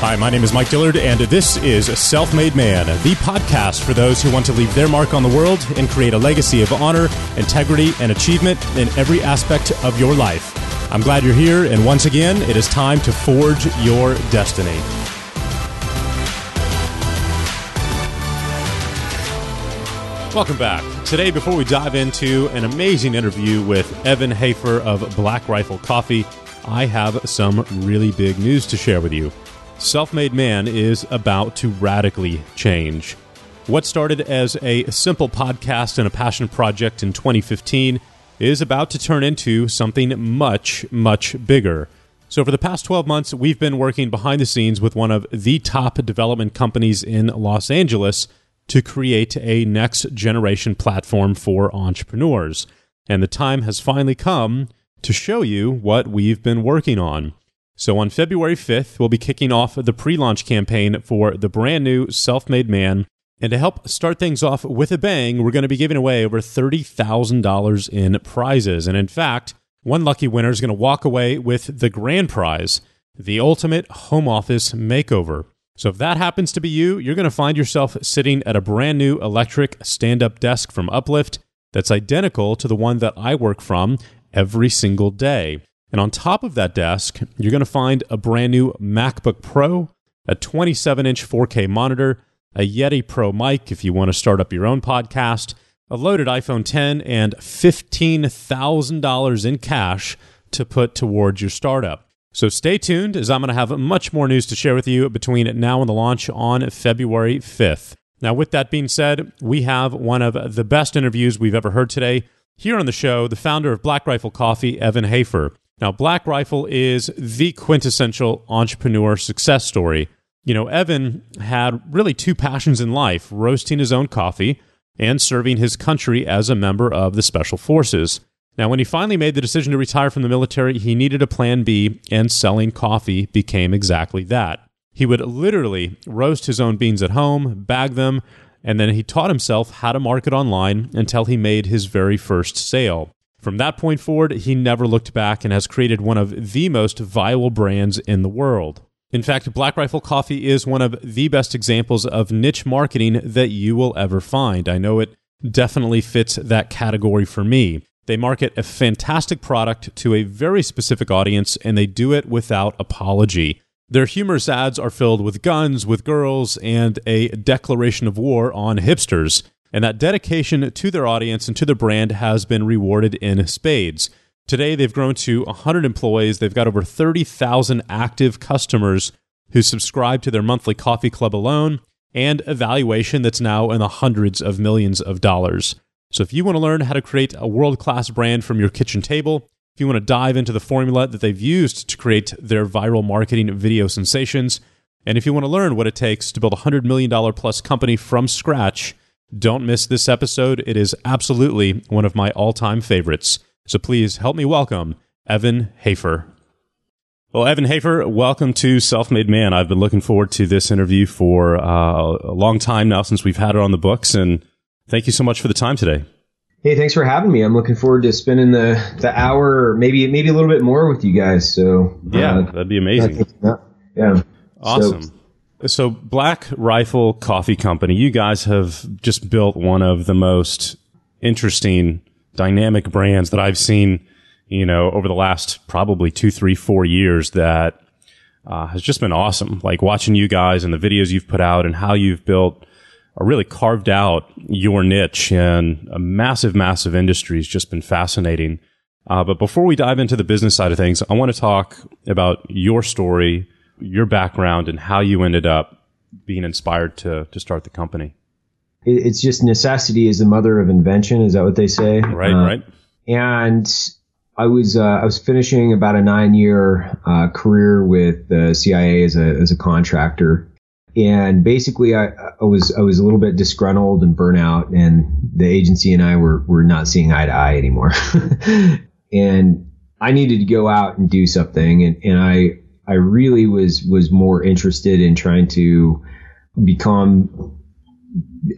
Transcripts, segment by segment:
Hi, my name is Mike Dillard, and this is Self Made Man, the podcast for those who want to leave their mark on the world and create a legacy of honor, integrity, and achievement in every aspect of your life. I'm glad you're here, and once again, it is time to forge your destiny. Welcome back. Today, before we dive into an amazing interview with Evan Hafer of Black Rifle Coffee, I have some really big news to share with you. Self Made Man is about to radically change. What started as a simple podcast and a passion project in 2015 is about to turn into something much, much bigger. So, for the past 12 months, we've been working behind the scenes with one of the top development companies in Los Angeles to create a next generation platform for entrepreneurs. And the time has finally come to show you what we've been working on. So on February 5th, we'll be kicking off the pre launch campaign for the brand new Self Made Man. And to help start things off with a bang, we're going to be giving away over $30,000 in prizes. And in fact, one lucky winner is going to walk away with the grand prize, the ultimate home office makeover. So if that happens to be you, you're going to find yourself sitting at a brand new electric stand up desk from Uplift that's identical to the one that I work from every single day. And on top of that desk, you're going to find a brand new MacBook Pro, a 27 inch 4K monitor, a Yeti Pro mic if you want to start up your own podcast, a loaded iPhone 10, and $15,000 in cash to put towards your startup. So stay tuned as I'm going to have much more news to share with you between now and the launch on February 5th. Now, with that being said, we have one of the best interviews we've ever heard today. Here on the show, the founder of Black Rifle Coffee, Evan Hafer. Now, Black Rifle is the quintessential entrepreneur success story. You know, Evan had really two passions in life roasting his own coffee and serving his country as a member of the Special Forces. Now, when he finally made the decision to retire from the military, he needed a plan B, and selling coffee became exactly that. He would literally roast his own beans at home, bag them, and then he taught himself how to market online until he made his very first sale. From that point forward, he never looked back and has created one of the most viable brands in the world. In fact, Black Rifle Coffee is one of the best examples of niche marketing that you will ever find. I know it definitely fits that category for me. They market a fantastic product to a very specific audience and they do it without apology. Their humorous ads are filled with guns, with girls, and a declaration of war on hipsters. And that dedication to their audience and to the brand has been rewarded in spades. Today, they've grown to 100 employees. They've got over 30,000 active customers who subscribe to their monthly coffee club alone, and a valuation that's now in the hundreds of millions of dollars. So, if you want to learn how to create a world class brand from your kitchen table, if you want to dive into the formula that they've used to create their viral marketing video sensations, and if you want to learn what it takes to build a $100 million plus company from scratch, don't miss this episode. It is absolutely one of my all time favorites. So please help me welcome Evan Hafer. Well, Evan Hafer, welcome to Self Made Man. I've been looking forward to this interview for uh, a long time now since we've had it on the books. And thank you so much for the time today. Hey, thanks for having me. I'm looking forward to spending the, the hour, maybe maybe a little bit more with you guys. So yeah, uh, that'd be amazing. Yeah, awesome. So, so, Black Rifle Coffee Company, you guys have just built one of the most interesting, dynamic brands that I've seen, you know, over the last probably two, three, four years that uh, has just been awesome. Like watching you guys and the videos you've put out and how you've built or really carved out your niche in a massive, massive industry has just been fascinating. Uh, but before we dive into the business side of things, I want to talk about your story your background and how you ended up being inspired to to start the company. It's just necessity is the mother of invention. Is that what they say? Right, uh, right. And I was uh, I was finishing about a nine year uh, career with the CIA as a as a contractor, and basically I, I was I was a little bit disgruntled and burnout, and the agency and I were were not seeing eye to eye anymore, and I needed to go out and do something, and and I I really was was more interested in trying to become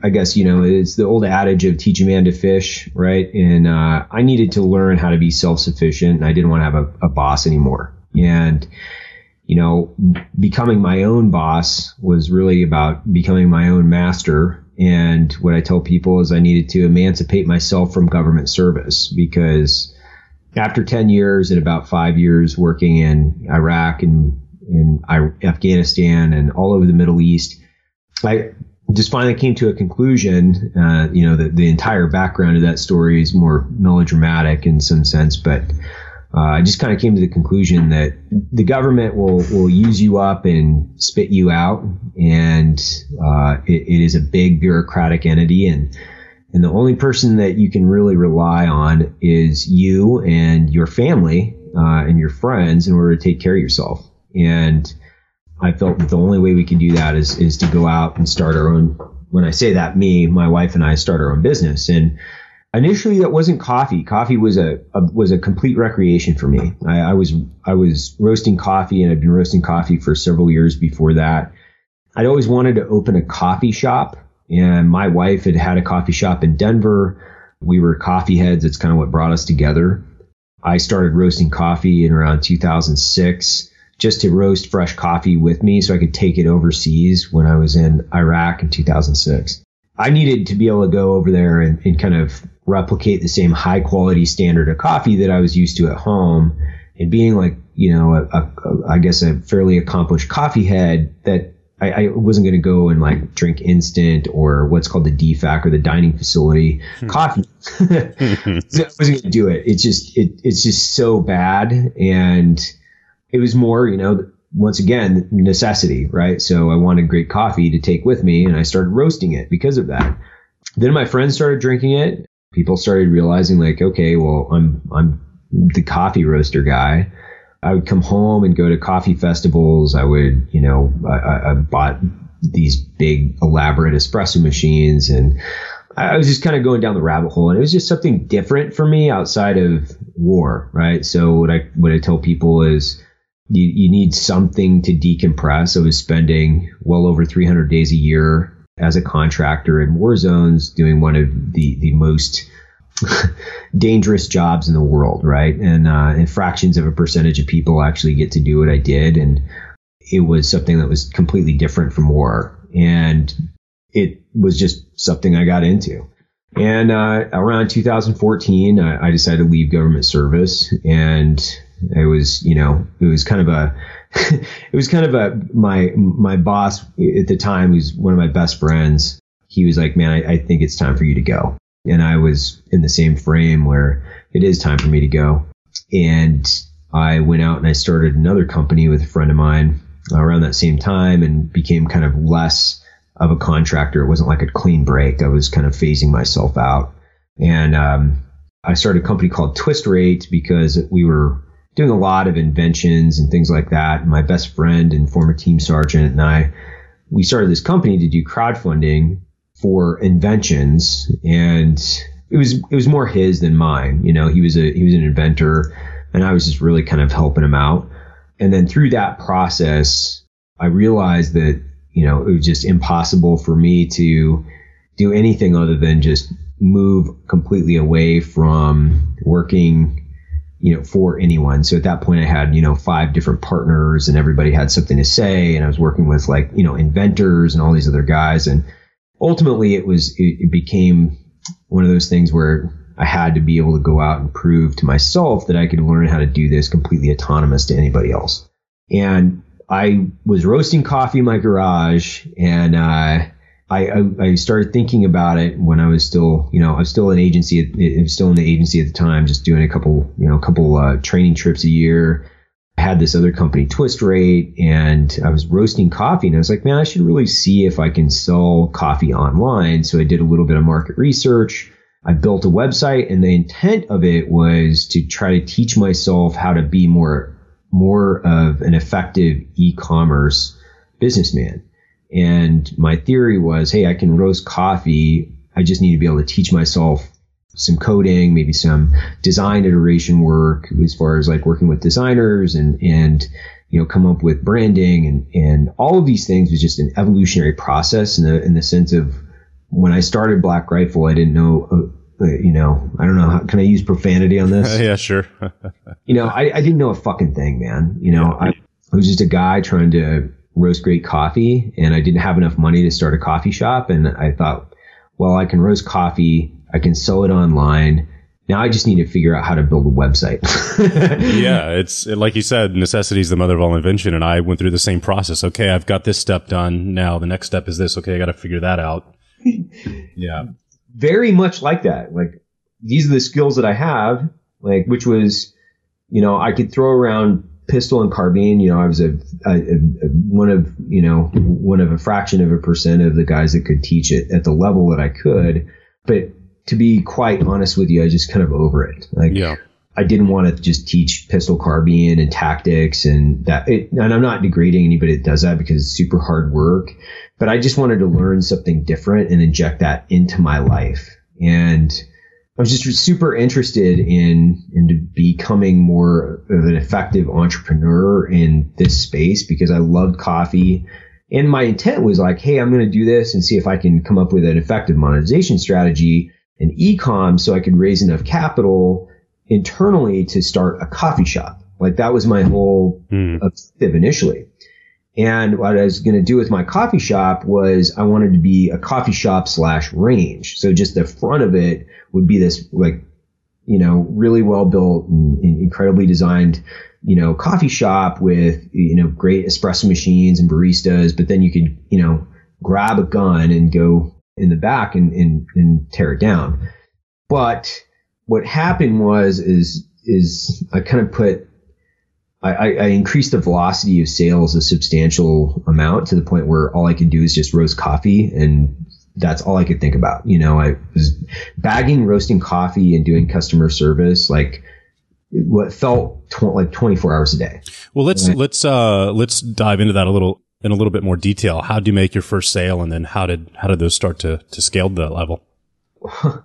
I guess you know it's the old adage of teach a man to fish, right? And uh, I needed to learn how to be self sufficient, and I didn't want to have a, a, boss anymore. And you know, becoming my own boss was really about becoming my own master. And what I tell people is I needed to emancipate myself from government service because after 10 years and about five years working in Iraq and in Afghanistan and all over the Middle East, I just finally came to a conclusion. Uh, you know, the, the entire background of that story is more melodramatic in some sense, but uh, I just kind of came to the conclusion that the government will will use you up and spit you out, and uh, it, it is a big bureaucratic entity, and and the only person that you can really rely on is you and your family uh, and your friends in order to take care of yourself. And I felt that the only way we can do that is is to go out and start our own. When I say that, me, my wife, and I start our own business, and initially that wasn't coffee. Coffee was a, a was a complete recreation for me. I, I, was I was roasting coffee, and I'd been roasting coffee for several years before that. I'd always wanted to open a coffee shop, and my wife had had a coffee shop in Denver. We were coffee heads. It's kind of what brought us together. I started roasting coffee in around 2006 just to roast fresh coffee with me so I could take it overseas when I was in Iraq in 2006. I needed to be able to go over there and, and kind of replicate the same high quality standard of coffee that I was used to at home. And being like, you know, a, a, a, I guess a fairly accomplished coffee head that I, I wasn't going to go and like drink instant or what's called the DFAC or the dining facility hmm. coffee. I wasn't going to do it. It's just, it, it's just so bad. And it was more, you know, once again, necessity, right? So I wanted great coffee to take with me and I started roasting it because of that. Then my friends started drinking it people started realizing like, okay, well, I'm I'm the coffee roaster guy. I would come home and go to coffee festivals. I would, you know, I, I bought these big elaborate espresso machines and I was just kind of going down the rabbit hole and it was just something different for me outside of war, right? So what I what I tell people is you, you need something to decompress. I was spending well over 300 days a year as a contractor in war zones doing one of the, the most dangerous jobs in the world, right? And, uh, and fractions of a percentage of people actually get to do what I did. And it was something that was completely different from war. And it was just something I got into. And uh, around 2014, I, I decided to leave government service. And it was, you know, it was kind of a it was kind of a my my boss at the time, who's one of my best friends. He was like, "Man, I, I think it's time for you to go." And I was in the same frame where it is time for me to go. And I went out and I started another company with a friend of mine around that same time and became kind of less of a contractor. It wasn't like a clean break. I was kind of phasing myself out. And um, I started a company called Twist Rate because we were doing a lot of inventions and things like that. My best friend and former team sergeant and I, we started this company to do crowdfunding for inventions and it was it was more his than mine. You know, he was a he was an inventor and I was just really kind of helping him out. And then through that process, I realized that, you know, it was just impossible for me to do anything other than just move completely away from working you know, for anyone. So at that point, I had, you know, five different partners and everybody had something to say. And I was working with like, you know, inventors and all these other guys. And ultimately, it was, it, it became one of those things where I had to be able to go out and prove to myself that I could learn how to do this completely autonomous to anybody else. And I was roasting coffee in my garage and, uh, I, I, started thinking about it when I was still, you know, I was still an agency, I was still in the agency at the time, just doing a couple, you know, a couple uh, training trips a year. I had this other company, Twist Rate, and I was roasting coffee, and I was like, man, I should really see if I can sell coffee online. So I did a little bit of market research. I built a website, and the intent of it was to try to teach myself how to be more, more of an effective e-commerce businessman and my theory was, hey, I can roast coffee. I just need to be able to teach myself some coding, maybe some design iteration work as far as like working with designers and, and, you know, come up with branding and, and all of these things was just an evolutionary process in the, in the sense of when I started Black Rifle, I didn't know, uh, uh you know, I don't know, how, can I use profanity on this? yeah, sure. you know, I, I didn't know a fucking thing, man. You know, yeah. I, I was just a guy trying to roast great coffee and I didn't have enough money to start a coffee shop. And I thought, well, I can roast coffee. I can sell it online. Now I just need to figure out how to build a website. yeah, it's like you said, necessity is the mother of all invention. And I went through the same process. Okay, I've got this step done. Now the next step is this. Okay, I got to figure that out. yeah. Very much like that. Like these are the skills that I have, like, which was, you know, I could throw around pistol and carbine. You know, I was a, a, a, one of, you know, one of a fraction of a percent of the guys that could teach it at the level that I could. But to be quite honest with you, I just kind of over it. Like, yeah. I didn't want to just teach pistol carbine and tactics and that. It, and I'm not degrading anybody that does that because it's super hard work. But I just wanted to learn something different and inject that into my life. And I was just super interested in in becoming more of an effective entrepreneur in this space because I loved coffee. And my intent was like, hey, I'm going to do this and see if I can come up with an effective monetization strategy and ecom so I could raise enough capital internally to start a coffee shop. Like that was my whole mm. objective initially. And what I was going to do with my coffee shop was I wanted to be a coffee shop slash range. So just the front of it would be this like, you know, really well built and, and incredibly designed, you know, coffee shop with, you know, great espresso machines and baristas. But then you could, you know, grab a gun and go in the back and, and, and tear it down. But what happened was, is, is I kind of put, I, I increased the velocity of sales a substantial amount to the point where all I could do is just roast coffee and that's all I could think about. You know, I was bagging, roasting coffee and doing customer service like what felt tw- like 24 hours a day. Well, let's, let's, uh, let's dive into that a little in a little bit more detail. How did you make your first sale, and then how did how did those start to to scale to that level?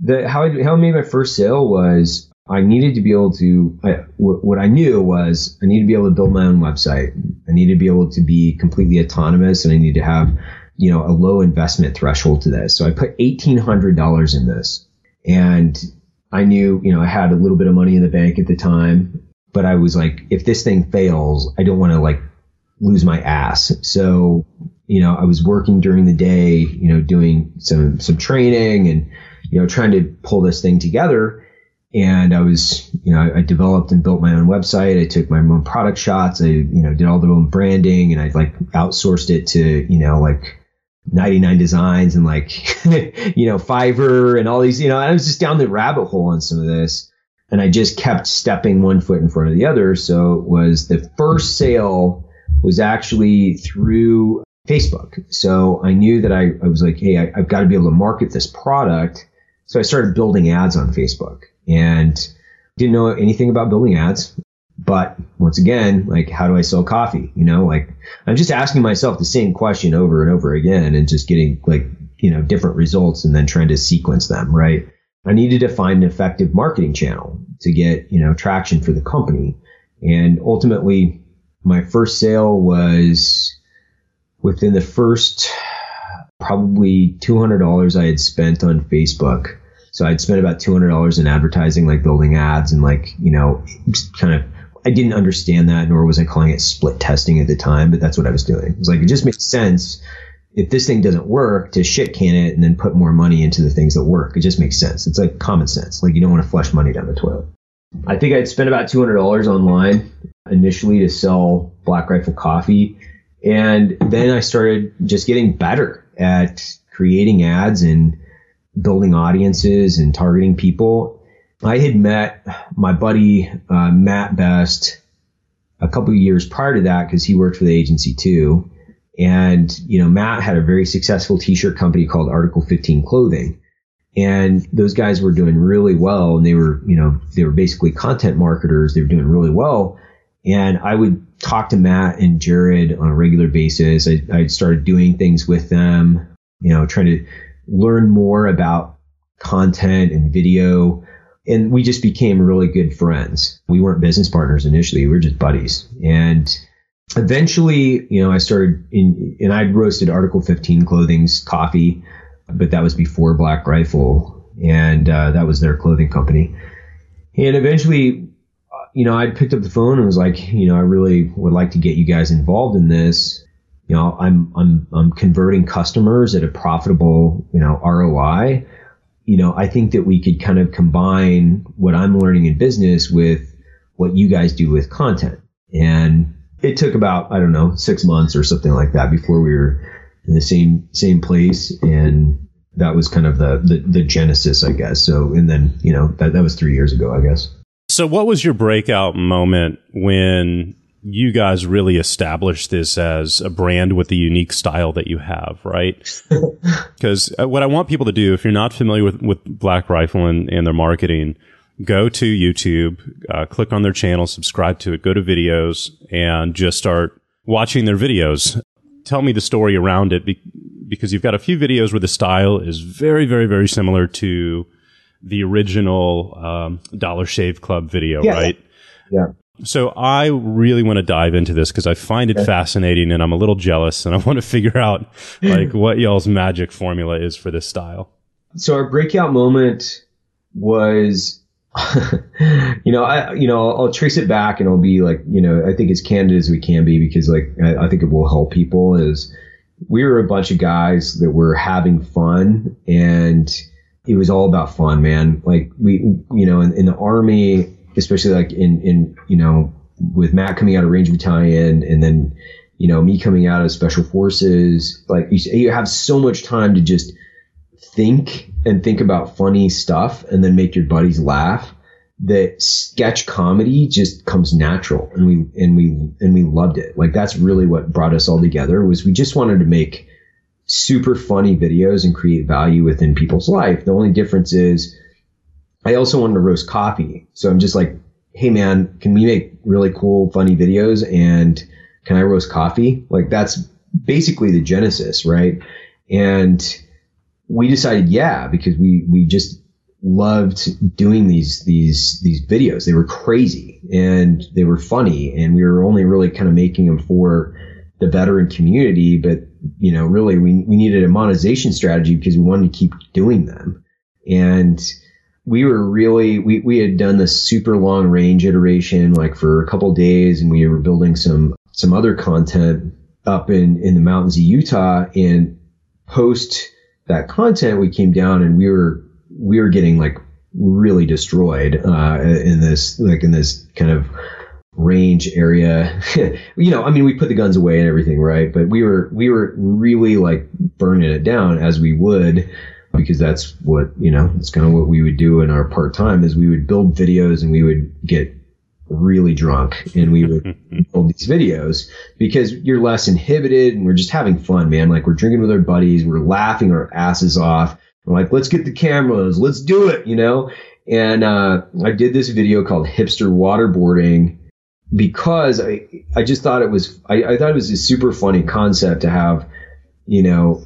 the how I how I made my first sale was I needed to be able to what I knew was I needed to be able to build my own website. I needed to be able to be completely autonomous, and I need to have you know a low investment threshold to this. So I put eighteen hundred dollars in this, and I knew you know I had a little bit of money in the bank at the time, but I was like, if this thing fails, I don't want to like lose my ass. So, you know, I was working during the day, you know, doing some, some training and, you know, trying to pull this thing together. And I was, you know, I, I developed and built my own website. I took my own product shots. I, you know, did all the own branding and I like outsourced it to, you know, like 99 designs and like, you know, Fiverr and all these, you know, I was just down the rabbit hole on some of this and I just kept stepping one foot in front of the other. So it was the first sale was actually through Facebook. So I knew that I, I was like, hey, I, have got to be able to market this product. So I started building ads on Facebook and didn't know anything about building ads. But once again, like, how do I sell coffee? You know, like I'm just asking myself the same question over and over again and just getting like, you know, different results and then trying to sequence them, right? I needed to find an effective marketing channel to get, you know, traction for the company. And ultimately, my first sale was within the first probably $200 I had spent on Facebook. So I'd spent about $200 in advertising, like building ads and like, you know, kind of, I didn't understand that, nor was I calling it split testing at the time, but that's what I was doing. It was like, it just makes sense if this thing doesn't work to shit can it and then put more money into the things that work. It just makes sense. It's like common sense. Like you don't want to flush money down the toilet. I think I'd spent about $200 online initially to sell Black Rifle coffee. And then I started just getting better at creating ads and building audiences and targeting people. I had met my buddy, uh, Matt Best a couple years prior to that because he worked for the agency too. And, you know, Matt had a very successful t-shirt company called Article 15 Clothing and those guys were doing really well and they were you know they were basically content marketers they were doing really well and i would talk to matt and jared on a regular basis. I, I started doing things with them you know trying to learn more about content and video. And we just became really good friends. We weren't business partners initially. We were just buddies. And eventually you know i started in and i roasted article 15 clothing's coffee but that was before Black Rifle, and uh, that was their clothing company. And eventually, you know, I picked up the phone and was like, you know, I really would like to get you guys involved in this. You know, I'm I'm I'm converting customers at a profitable, you know, ROI. You know, I think that we could kind of combine what I'm learning in business with what you guys do with content. And it took about, I don't know, six months or something like that before we were in the same same place. And that was kind of the the, the genesis, I guess. So and then, you know, that, that was three years ago, I guess. So, what was your breakout moment when you guys really established this as a brand with the unique style that you have, right? Because uh, what I want people to do, if you're not familiar with, with Black Rifle and, and their marketing, go to YouTube, uh, click on their channel, subscribe to it, go to videos, and just start watching their videos. Tell me the story around it be- because you've got a few videos where the style is very, very, very similar to the original um, Dollar Shave Club video, Yeah. right? Yeah. So I really want to dive into this because I find it fascinating and I'm a little jealous and I want to figure out like what y'all's magic formula is for this style. so our breakout moment was you know i you know I'll, I'll trace it back and i'll be like you know i think as candid as we can be because like I, I think it will help people is we were a bunch of guys that were having fun and it was all about fun man. Like we you know in, in the army especially like in in you know with matt coming out of Ranger battalion and then you know me coming out of special forces like you, you have so much time to just think and think about funny stuff and then make your buddies laugh that sketch comedy just comes natural and we and we and we loved it. Like that's really what brought us all together was we just wanted to make super funny videos and create value within people's life. The only difference is i also wanted to roast coffee. So i'm just like hey man can we make really cool funny videos and can i roast coffee? Like that's basically the genesis right? And we decided yeah because we we just loved doing these these these videos. They were crazy and they were funny and we were only really kind of making them for the veteran community but you know really we, we needed a monetization strategy because we wanted to keep doing them. And we were really we, we had done this super long range iteration like for a couple days and we were building some some other content up in in the mountains of utah. And post that content we came down and we were we were getting like really destroyed uh, in this like in this kind of range area. You know i mean we put the guns away and everything right? But we were we were really like burning it down as we would because that's what you know it's kind of what we would do in our part time is we would build videos and we would get really drunk and we would build these videos because you're less inhibited and we're just having fun man. Like we're drinking with our buddies we're laughing our asses off. We're like let's get the cameras let's do it you know? And uh, i did this video called hipster waterboarding because i i just thought it was i, I thought it was a super funny concept to have you know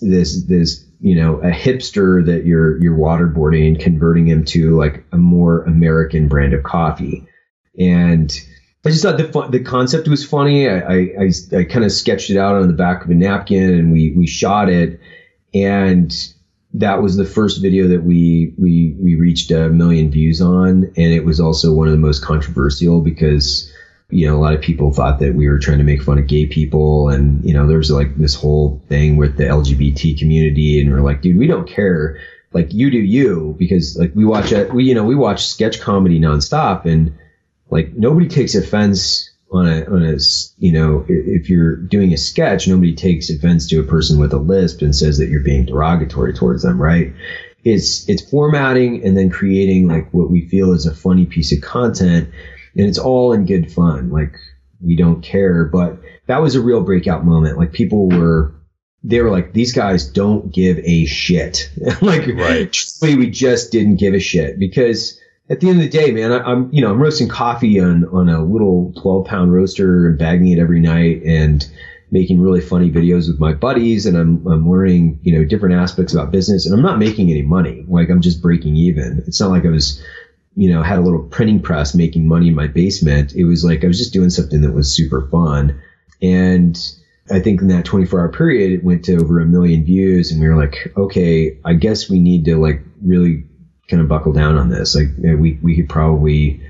this this you know a hipster that you're you're waterboarding and converting him to like a more american brand of coffee and I just thought the fun, the concept was funny. I, I, I kind of sketched it out on the back of a napkin, and we we shot it, and that was the first video that we we we reached a million views on, and it was also one of the most controversial because you know a lot of people thought that we were trying to make fun of gay people, and you know there was like this whole thing with the LGBT community, and we're like, dude, we don't care. Like you do you because like we watch it, we you know we watch sketch comedy nonstop, and like nobody takes offense on a on a you know if you're doing a sketch nobody takes offense to a person with a lisp and says that you're being derogatory towards them right it's it's formatting and then creating like what we feel is a funny piece of content and it's all in good fun like we don't care but that was a real breakout moment like people were they were like these guys don't give a shit like Right. we just didn't give a shit because at the end of the day, man, I, I'm you know I'm roasting coffee on on a little 12 pound roaster and bagging it every night and making really funny videos with my buddies. And I'm I'm learning you know different aspects about business. And I'm not making any money. Like I'm just breaking even. It's not like I was you know had a little printing press making money in my basement. It was like I was just doing something that was super fun. And I think in that 24 hour period, it went to over a million views, and we were like, okay, I guess we need to like really kind of buckle down on this. Like we we could probably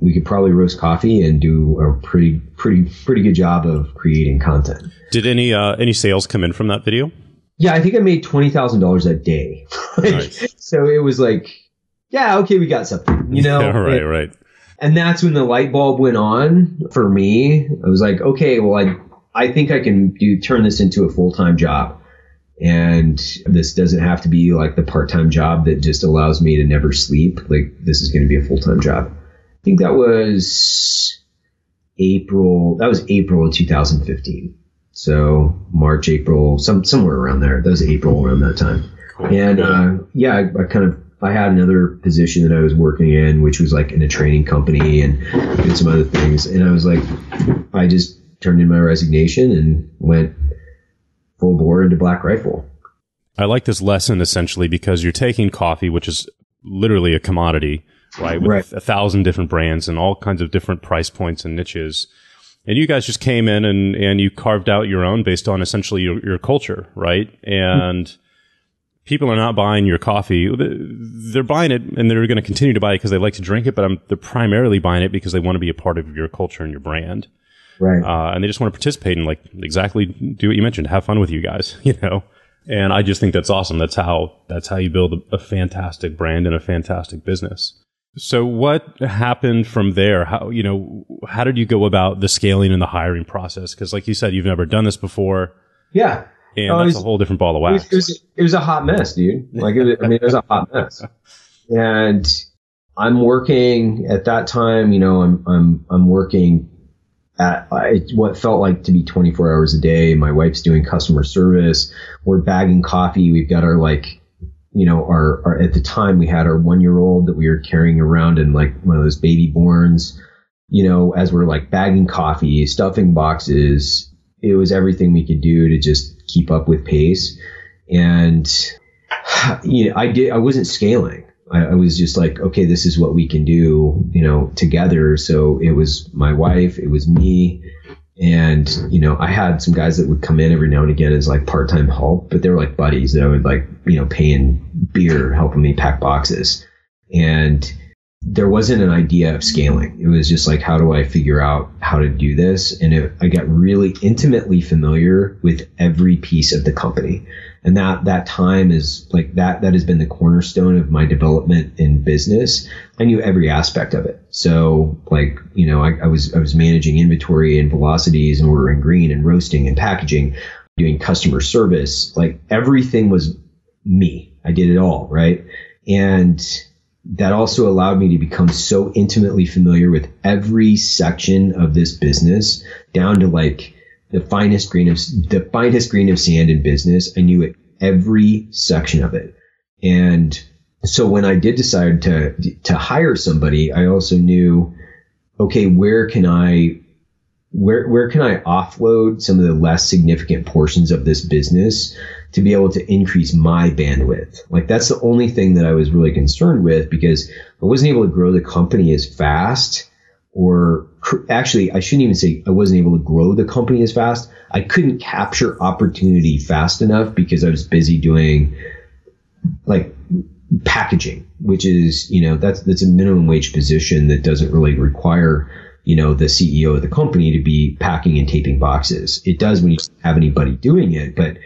we could probably roast coffee and do a pretty pretty pretty good job of creating content. Did any uh, any sales come in from that video? Yeah, I think I made twenty thousand dollars a day. nice. So it was like, yeah, okay, we got something, you know? Yeah, right, and, right. And that's when the light bulb went on for me. I was like, okay, well, I I think I can do turn this into a full time job. And this doesn't have to be like the part time job that just allows me to never sleep. Like this is going to be a full time job. I think that was April. That was April of 2015. So March, April, some somewhere around there. That was April around that time. And uh, yeah, I, I, kind of I had another position that I was working in, which was like in a training company and did some other things. And I was like, I just turned in my resignation and went full bore into Black Rifle. I like this lesson essentially because you're taking coffee, which is literally a commodity, right? With right. a thousand different brands and all kinds of different price points and niches and you guys just came in and, and you carved out your own based on essentially your, your culture, right? And mm-hmm. people are not buying your coffee. They're buying it and they're going to continue to buy it because they like to drink it, but I'm, they're primarily buying it because they want to be a part of your culture and your brand. Right. Uh, and they just want to participate and like exactly do what you mentioned, have fun with you guys, you know? And I just think that's awesome. That's how, that's how you build a, a fantastic brand and a fantastic business. So what happened from there? How, you know, how did you go about the scaling and the hiring process? Cause like you said, you've never done this before. Yeah. And oh, that's was, a whole different ball of wax. It was, it was, it was a hot mess, dude. Like, was, I mean, it was a hot mess. And I'm working at that time, you know, I'm, I'm, I'm working at what felt like to be 24 hours a day. My wife's doing customer service. We're bagging coffee. We've got our like you know, our, our at the time we had our one year old that we were carrying around in like one of those BabyBjörns, you know, as we're like bagging coffee, stuffing boxes. It was everything we could do to just keep up with pace. And, you know, I did, I wasn't scaling. I, I was just like, okay, this is what we can do, you know, together. So it was my wife, it was me, and, you know, I had some guys that would come in every now and again as like part time help, but they were like buddies that I would like, you know, pay in beer, helping me pack boxes. And there wasn't an idea of scaling. It was just like, how do I figure out how to do this? And it, I got really intimately familiar with every piece of the company and that that time is like that that has been the cornerstone of my development in business. I knew every aspect of it. So like you know I, I, was i was managing inventory and velocities and ordering green and roasting and packaging doing customer service. Like everything was me. I did it all right? And that also allowed me to become so intimately familiar with every section of this business down to like the finest grain of the finest grain of sand in business. I knew it every section of it. And so when I did decide to to hire somebody, I also knew, okay, where can I where where can I offload some of the less significant portions of this business to be able to increase my bandwidth? Like that's the only thing that I was really concerned with because I wasn't able to grow the company as fast or actually, I shouldn't even say I wasn't able to grow the company as fast. I couldn't capture opportunity fast enough because I was busy doing like packaging, which is, you know, that's, that's a minimum wage position that doesn't really require, you know, the CEO of the company to be packing and taping boxes. It does when you have anybody doing it, but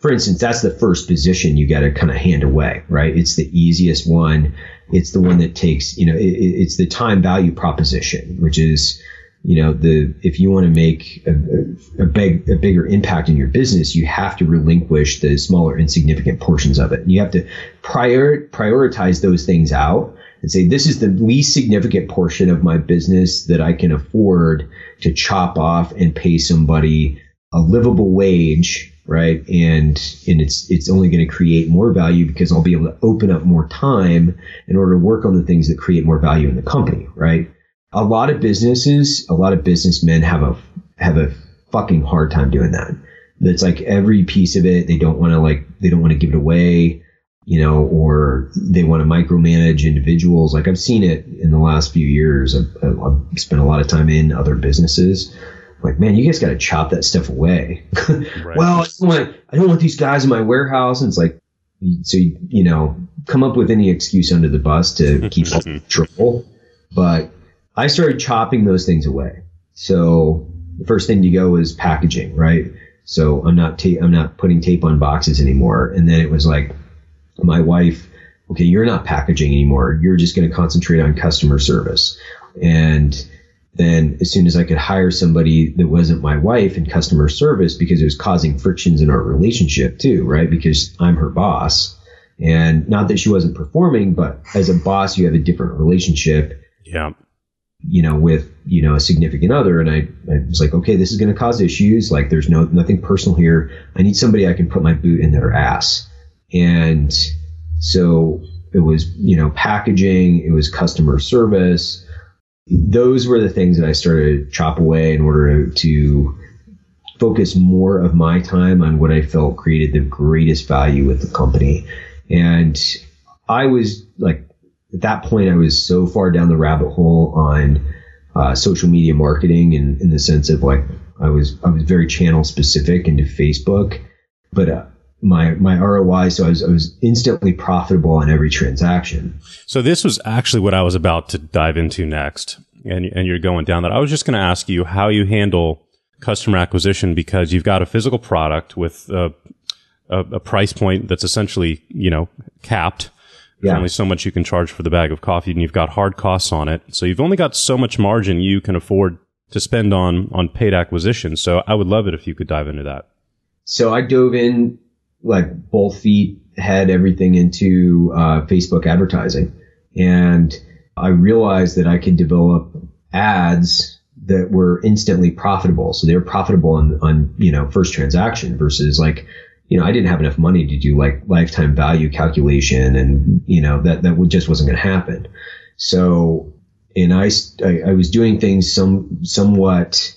for instance, that's the first position you got to kind of hand away, right? It's the easiest one. It's the one that takes, you know, it, it's the time value proposition, which is, you know, the if you want to make a, a, big a bigger impact in your business, you have to relinquish the smaller insignificant portions of it, and you have to prior prioritize those things out and say this is the least significant portion of my business that I can afford to chop off and pay somebody a livable wage right? And and it's it's only going to create more value because I'll be able to open up more time in order to work on the things that create more value in the company, right? A lot of businesses, a lot of businessmen have a have a fucking hard time doing that. That's like every piece of it, they don't want to like they don't want to give it away, you know, or they want to micromanage individuals. Like I've seen it in the last few years. I've, I've spent a lot of time in other businesses like, man, you guys got to chop that stuff away. right. Well, I don't, want, I don't want these guys in my warehouse. And it's like, so you, you know, come up with any excuse under the bus to keep control. But I started chopping those things away. So the first thing to go was packaging, right? So I'm not ta- I'm not putting tape on boxes anymore. And then it was like my wife, okay, you're not packaging anymore. You're just going to concentrate on customer service. And then as soon as I could hire somebody that wasn't my wife in customer service because it was causing frictions in our relationship too, right? Because I'm her boss. And not that she wasn't performing, but as a boss, you have a different relationship. Yeah. You know, with, you know, a significant other. And I, I was like, okay, this is going to cause issues. Like there's no, nothing personal here. I need somebody I can put my boot in their ass. And so it was, you know, packaging, it was customer service. Those were the things that I started to chop away in order to focus more of my time on what I felt created the greatest value with the company. And I was like, at that point, I was so far down the rabbit hole on uh, social media marketing and in the sense of like, I was, I was very channel specific into Facebook, but uh, my my ROI. So I was I was instantly profitable on every transaction. So this was actually what I was about to dive into next, and and you're going down that. I was just going to ask you how you handle customer acquisition because you've got a physical product with a, a, a price point that's essentially you know capped. There's Yeah. only so much you can charge for the bag of coffee, and you've got hard costs on it. So you've only got so much margin you can afford to spend on on paid acquisition. So I would love it if you could dive into that. So I dove in like both feet, head everything into uh, Facebook advertising, and I realized that I could develop ads that were instantly profitable. So they were profitable on on you know first transaction versus like you know I didn't have enough money to do like lifetime value calculation, and you know that that just wasn't going to happen. So and I, I I was doing things some somewhat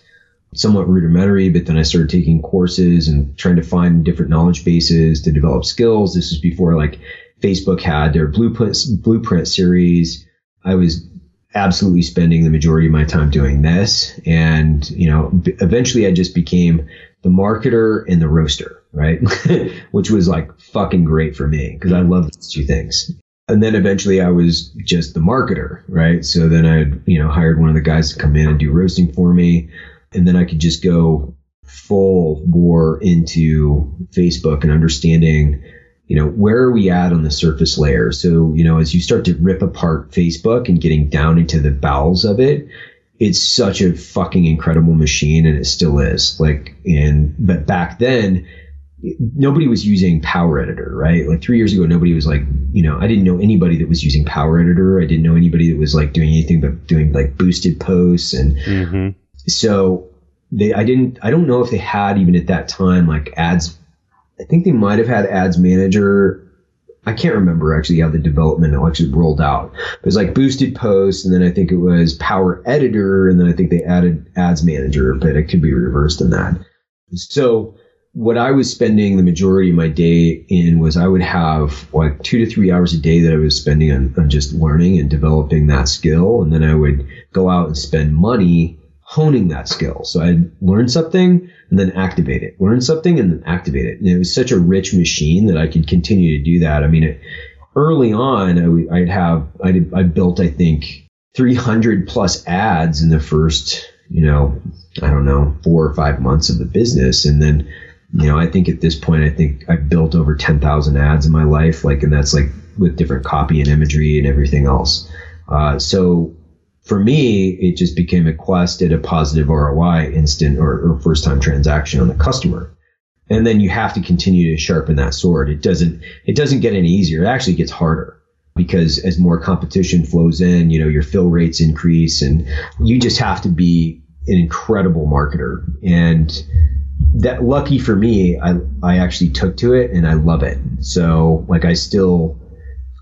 somewhat rudimentary, but then I started taking courses and trying to find different knowledge bases to develop skills. This was before like Facebook had their blueprint blueprint series. I was absolutely spending the majority of my time doing this, and you know, b- eventually I just became the marketer and the roaster, right? Which was like fucking great for me because I love those two things. And then eventually I was just the marketer, right? So then I, you know, hired one of the guys to come in and do roasting for me and then I could just go full bore into Facebook and understanding, you know, where are we at on the surface layer? So, you know, as you start to rip apart Facebook and getting down into the bowels of it, it's such a fucking incredible machine and it still is. Like, and, but back then, nobody was using Power Editor, right? Like three years ago, nobody was like, you know, I didn't know anybody that was using Power Editor. I didn't know anybody that was like doing anything but doing like boosted posts and, Mm-hmm. So they i didn't i don't know if they had even at that time like ads. I think they might have had ads manager. I can't remember actually how the development actually rolled out. It was like boosted posts and then i think it was power editor and then i think they added ads manager but it could be reversed in that. So what I was spending the majority of my day in was I would have like two to three hours a day that I was spending on, on just learning and developing that skill. And then I would go out and spend money honing that skill. So I'd learn something and then activate it, learn something and then activate it. And it was such a rich machine that I could continue to do that. I mean, it, early on, I would, I'd have, I'd, I built, I think, 300 plus ads in the first, you know, I don't know, four or five months of the business. And then, you know, I think at this point, I think I've built over 10,000 ads in my life. Like, and that's like with different copy and imagery and everything else. Uh, so for me, it just became a quest at a positive ROI instant or, or first time transaction on the customer. And then you have to continue to sharpen that sword. It doesn't, it doesn't get any easier. It actually gets harder because as more competition flows in, you know, your fill rates increase and you just have to be an incredible marketer. And that lucky for me, I, I actually took to it and I love it. So like I still,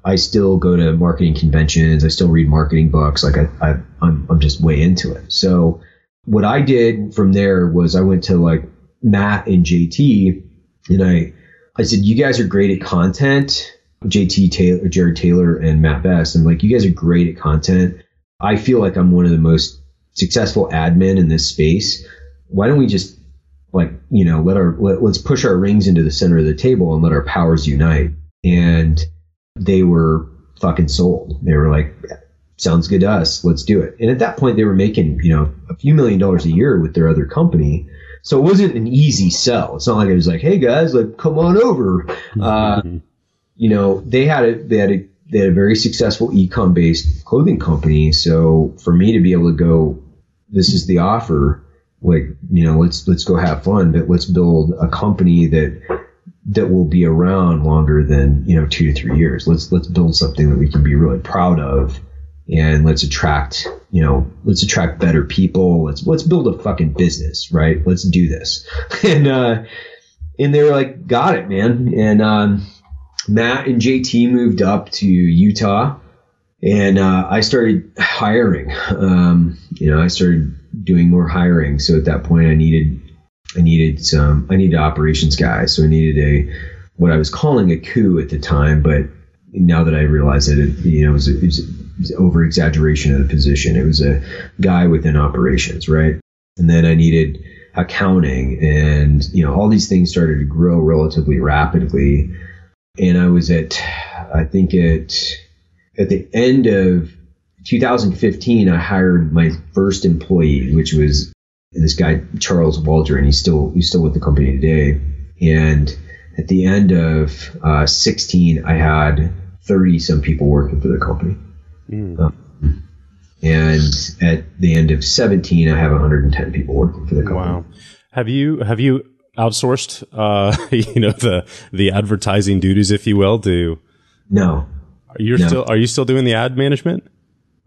I still go to marketing conventions. I still read marketing books. Like I, I I'm, I'm just way into it. So what I did from there was I went to like Matt and JT and I, I said, you guys are great at content. JT Taylor, Jared Taylor and Matt Best. And like, you guys are great at content. I feel like I'm one of the most successful admin in this space. Why don't we just like, you know, let our, let, let's push our rings into the center of the table and let our powers unite. And they were fucking sold. They were like, sounds good to us. Let's do it. And at that point, they were making, you know, a few million dollars a year with their other company. So it wasn't an easy sell. It's not like it was like, hey guys, like come on over. Uh, you know, they had a they had a they had a very successful ecom based clothing company. So for me to be able to go, this is the offer. Like you know, let's let's go have fun, but let's build a company that that will be around longer than you know two to three years. Let's let's build something that we can be really proud of, and let's attract you know let's attract better people. Let's let's build a fucking business, right? Let's do this, and uh, and they were like, got it, man. And um, Matt and JT moved up to Utah, and uh, I started hiring. Um, you know, I started doing more hiring. So at that point, I needed I needed some I needed operations guys. So I needed a what I was calling a coup at the time, but now that I realize that it you know it was, it was, over exaggeration of the position. It was a guy within operations, right? And then I needed accounting, and you know all these things started to grow relatively rapidly. And I was at I think at at the end of 2015, I hired my first employee, which was this guy Charles Waldron. He's still he's still with the company today. And at the end of uh, 16, I had 30 some people working for the company. Mm. Um, and at the end of 17, I have 110 people working for the company. Wow. Have you have you outsourced uh, you know the the advertising duties, if you will, to no. Are you no. still are you still doing the ad management?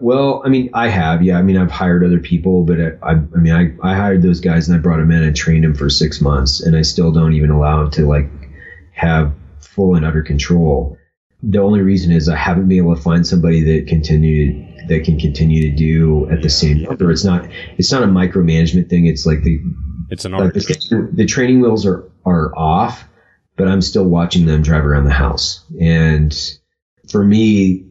Well, I mean, I have, yeah. I mean, I've hired other people, but I, I, I mean, I, I hired those guys and I brought them in and trained them for six months, and I still don't even allow them to like have full and utter control. The only reason is I haven't been able to find somebody that continue that can continue to do at the same number. It's not it's not a micromanagement thing. It's like the it's an art. the, the training wheels are are off, but I'm still watching them drive around the house. And for me,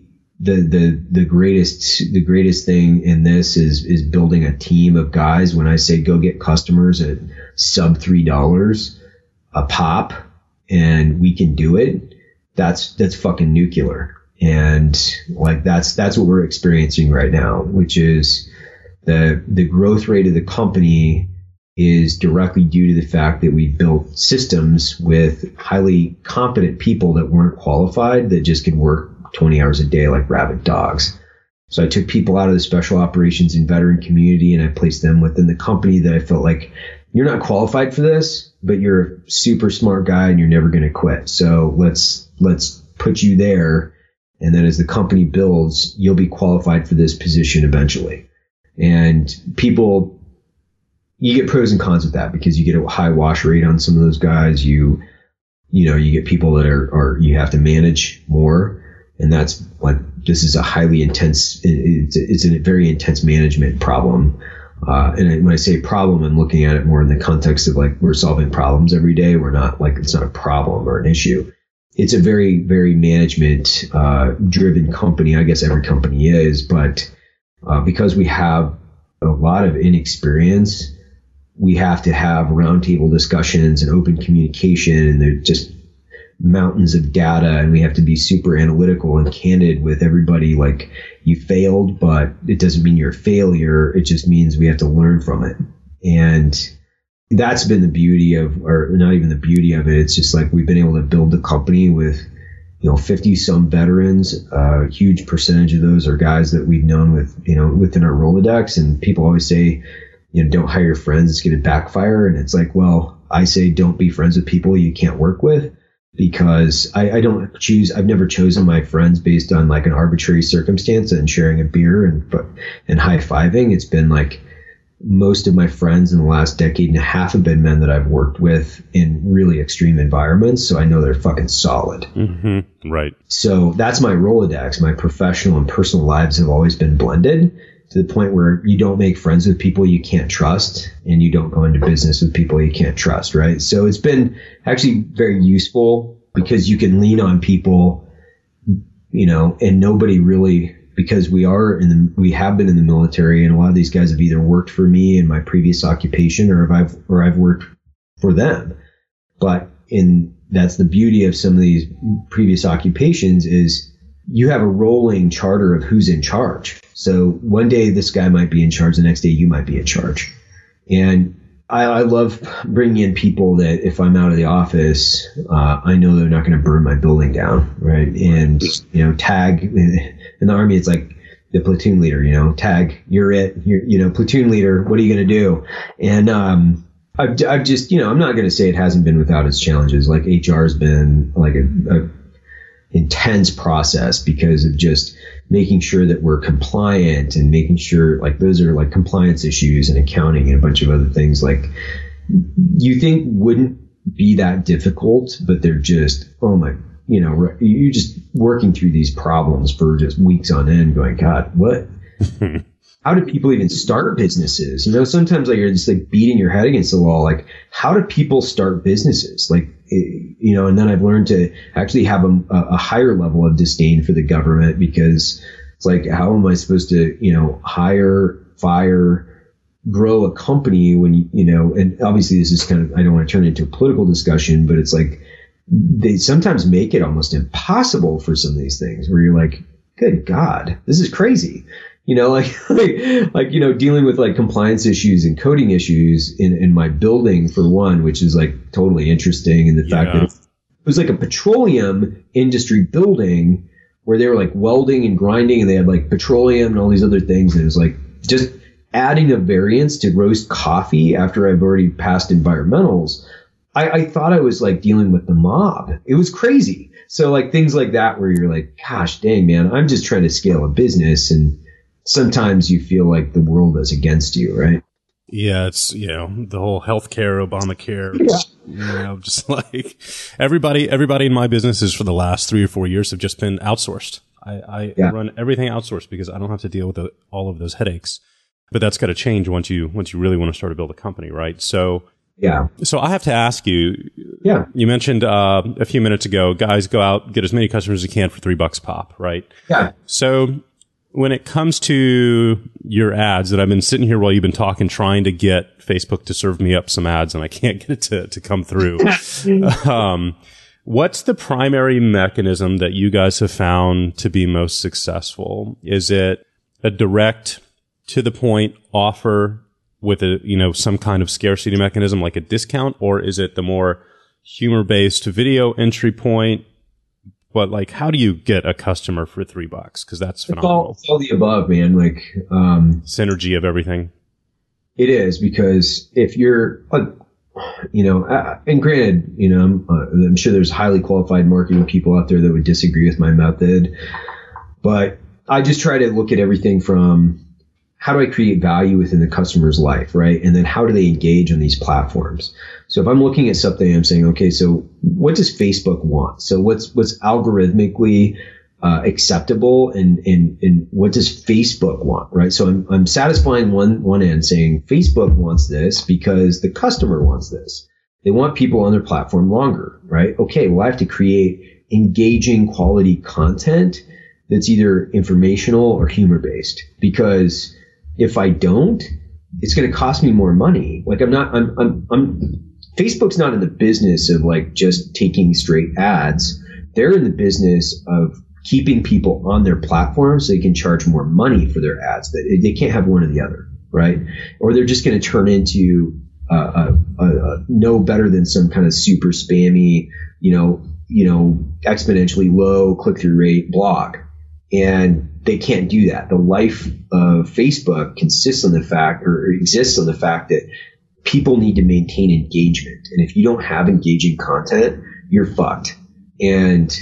the the the greatest the greatest thing in this is is building a team of guys. When I say go get customers at sub three dollars a pop, and we can do it, that's that's fucking nuclear. And like that's that's what we're experiencing right now, which is the the growth rate of the company is directly due to the fact that we built systems with highly competent people that weren't qualified that just could work 20 hours a day like rabid dogs. So I took people out of the special operations and veteran community and I placed them within the company that I felt like you're not qualified for this, but you're a super smart guy and you're never going to quit. So let's let's put you there and then as the company builds, you'll be qualified for this position eventually. And people you get pros and cons with that because you get a high wash rate on some of those guys. You you know, you get people that are, are you have to manage more and that's like this is a highly intense it's, it's a very intense management problem uh, and when I say problem, I'm looking at it more in the context of like we're solving problems every day. We're not like it's not a problem or an issue. It's a very, very management uh, driven company. I guess every company is, but uh, because we have a lot of inexperience, we have to have roundtable discussions and open communication, and they're just mountains of data and we have to be super analytical and candid with everybody. Like you failed but it doesn't mean you're a failure. It just means we have to learn from it. And that's been the beauty of or not even the beauty of it. It's just like we've been able to build a company with you know 50 some veterans. A huge percentage of those are guys that we've known with you know within our rolodex. And people always say you know don't hire friends. It's going to backfire. And it's like well i say don't be friends with people you can't work with because I, I, don't choose. I've never chosen my friends based on like an arbitrary circumstance and sharing a beer and and high fiving. It's been like most of my friends in the last decade and a half have been men that I've worked with in really extreme environments, so I know they're fucking solid. Mm-hmm. Right. So that's my Rolodex. My professional and personal lives have always been blended to the point where you don't make friends with people you can't trust and you don't go into business with people you can't trust, right? So it's been actually very useful because you can lean on people, you know, and nobody really because we are in the we have been in the military and a lot of these guys have either worked for me in my previous occupation or I've or I've worked for them. But in that's the beauty of some of these previous occupations is you have a rolling charter of who's in charge So one day this guy might be in charge, the next day you might be in charge. And I, I love bringing in people that if I'm out of the office, uh, I know they're not going to burn my building down, right? And you know, tag in the army, it's like the platoon leader, you know, tag, you're it, you're, you know, platoon leader, what are you going to do? And um, I've, I've just, you know, I'm not going to say it hasn't been without its challenges. Like HR has been like a, a intense process because of just making sure that we're compliant and making sure like those are like compliance issues and accounting and a bunch of other things like you think wouldn't be that difficult, but they're just, oh my, you know, you're just working through these problems for just weeks on end going, God, what? how do people even start businesses? You know, sometimes like you're just like beating your head against the wall. Like, how do people start businesses? Like, you know, and then I've learned to actually have a, a higher level of disdain for the government because it's like, how am I supposed to, you know, hire, fire, grow a company when you, know, and obviously this is kind of, I don't want to turn it into a political discussion, but it's like, they sometimes make it almost impossible for some of these things where you're like, good God, this is crazy you know, like, like, like, you know, dealing with like compliance issues and coding issues in, in my building for one, which is like totally interesting. And the yeah. fact that it was like a petroleum industry building where they were like welding and grinding and they had like petroleum and all these other things. And it was like just adding a variance to roast coffee after I've already passed environmentals. I, I thought I was like dealing with the mob. It was crazy. So like things like that where you're like, gosh dang, man, I'm just trying to scale a business and, sometimes you feel like the world is against you, right? Yeah, it's you know the whole healthcare, Obamacare. Yeah. You know, just like everybody, everybody in my businesses for the last three or four years have just been outsourced. I, I yeah. run everything outsourced because I don't have to deal with the, all of those headaches. But that's got to change once you once you really want to start to build a company, right? So yeah. So I have to ask you. Yeah. You mentioned uh, a few minutes ago, guys go out get as many customers as you can for three bucks pop, right? Yeah. So when it comes to your ads that I've been sitting here while you've been talking, trying to get Facebook to serve me up some ads and I can't get it to, to come through. um, what's the primary mechanism that you guys have found to be most successful? Is it a direct to the point offer with a, you know, some kind of scarcity mechanism like a discount or is it the more humor based video entry point but like, how do you get a customer for three bucks? Because that's phenomenal. It's all, it's all, the above, man. Like um, synergy of everything. It is because if you're, uh, you know, uh, and granted, you know, I'm, uh, I'm sure there's highly qualified marketing people out there that would disagree with my method, but I just try to look at everything from how do I create value within the customer's life, right? And then how do they engage on these platforms? So if I'm looking at something, I'm saying, okay, so what does Facebook want? So what's what's algorithmically uh, acceptable, and, and and what does Facebook want, right? So I'm I'm satisfying one one end, saying Facebook wants this because the customer wants this. They want people on their platform longer, right? Okay, well I have to create engaging quality content that's either informational or humor based because if I don't, it's going to cost me more money. Like I'm not, I'm, I'm, I'm, Facebook's not in the business of like just taking straight ads. They're in the business of keeping people on their platform so they can charge more money for their ads. That they can't have one or the other, right? Or they're just going to turn into a, a, a, no better than some kind of super spammy, you know, you know, exponentially low click through rate blog. And they can't do that. The life of Facebook consists on the fact or exists on the fact that people need to maintain engagement. And if you don't have engaging content, you're fucked. And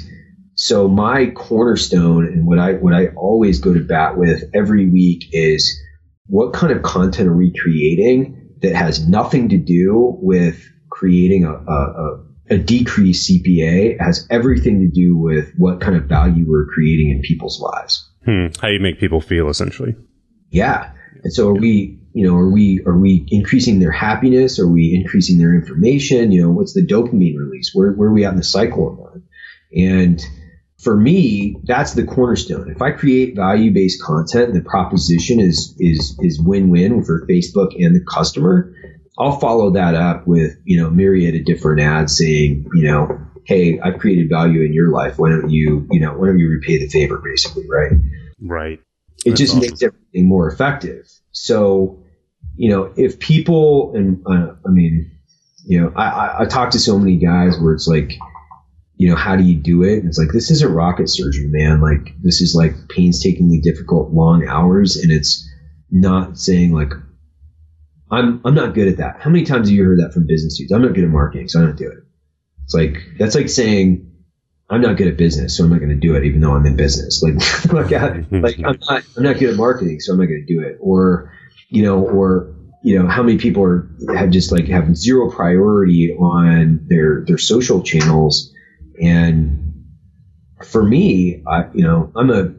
so my cornerstone and what I what I always go to bat with every week is what kind of content are we creating that has nothing to do with creating a, a, a decreased CPA has everything to do with what kind of value we're creating in people's lives. Hmm. How you make people feel, essentially. Yeah. And so are we, you know, are we, are we increasing their happiness? Are we increasing their information? You know, what's the dopamine release? Where, where are we at in the cycle of that? And for me, that's the cornerstone. If I create value based content, the proposition is, is, is win win for Facebook and the customer. I'll follow that up with, you know, myriad of different ads saying, you know, hey, I've created value in your life. Why don't you, you know, why don't you repay the favor, basically, right? Right. It That's just awesome. makes everything more effective. So, you know, if people, and uh, I mean, you know, I, I, I talk to so many guys where it's like, you know, how do you do it? And it's like, this isn't rocket surgery, man. Like, this is like painstakingly difficult, long hours. And it's not saying like, I'm, I'm not good at that. How many times have you heard that from business dudes? I'm not good at marketing, so I don't do it. It's like, that's like saying, I'm not good at business, so I'm not going to do it, even though I'm in business. Like, like, I, like I'm not, I'm not good at marketing, so I'm not going to do it. Or, you know, or you know, how many people are have just like have zero priority on their their social channels, and for me, I, you know, I'm a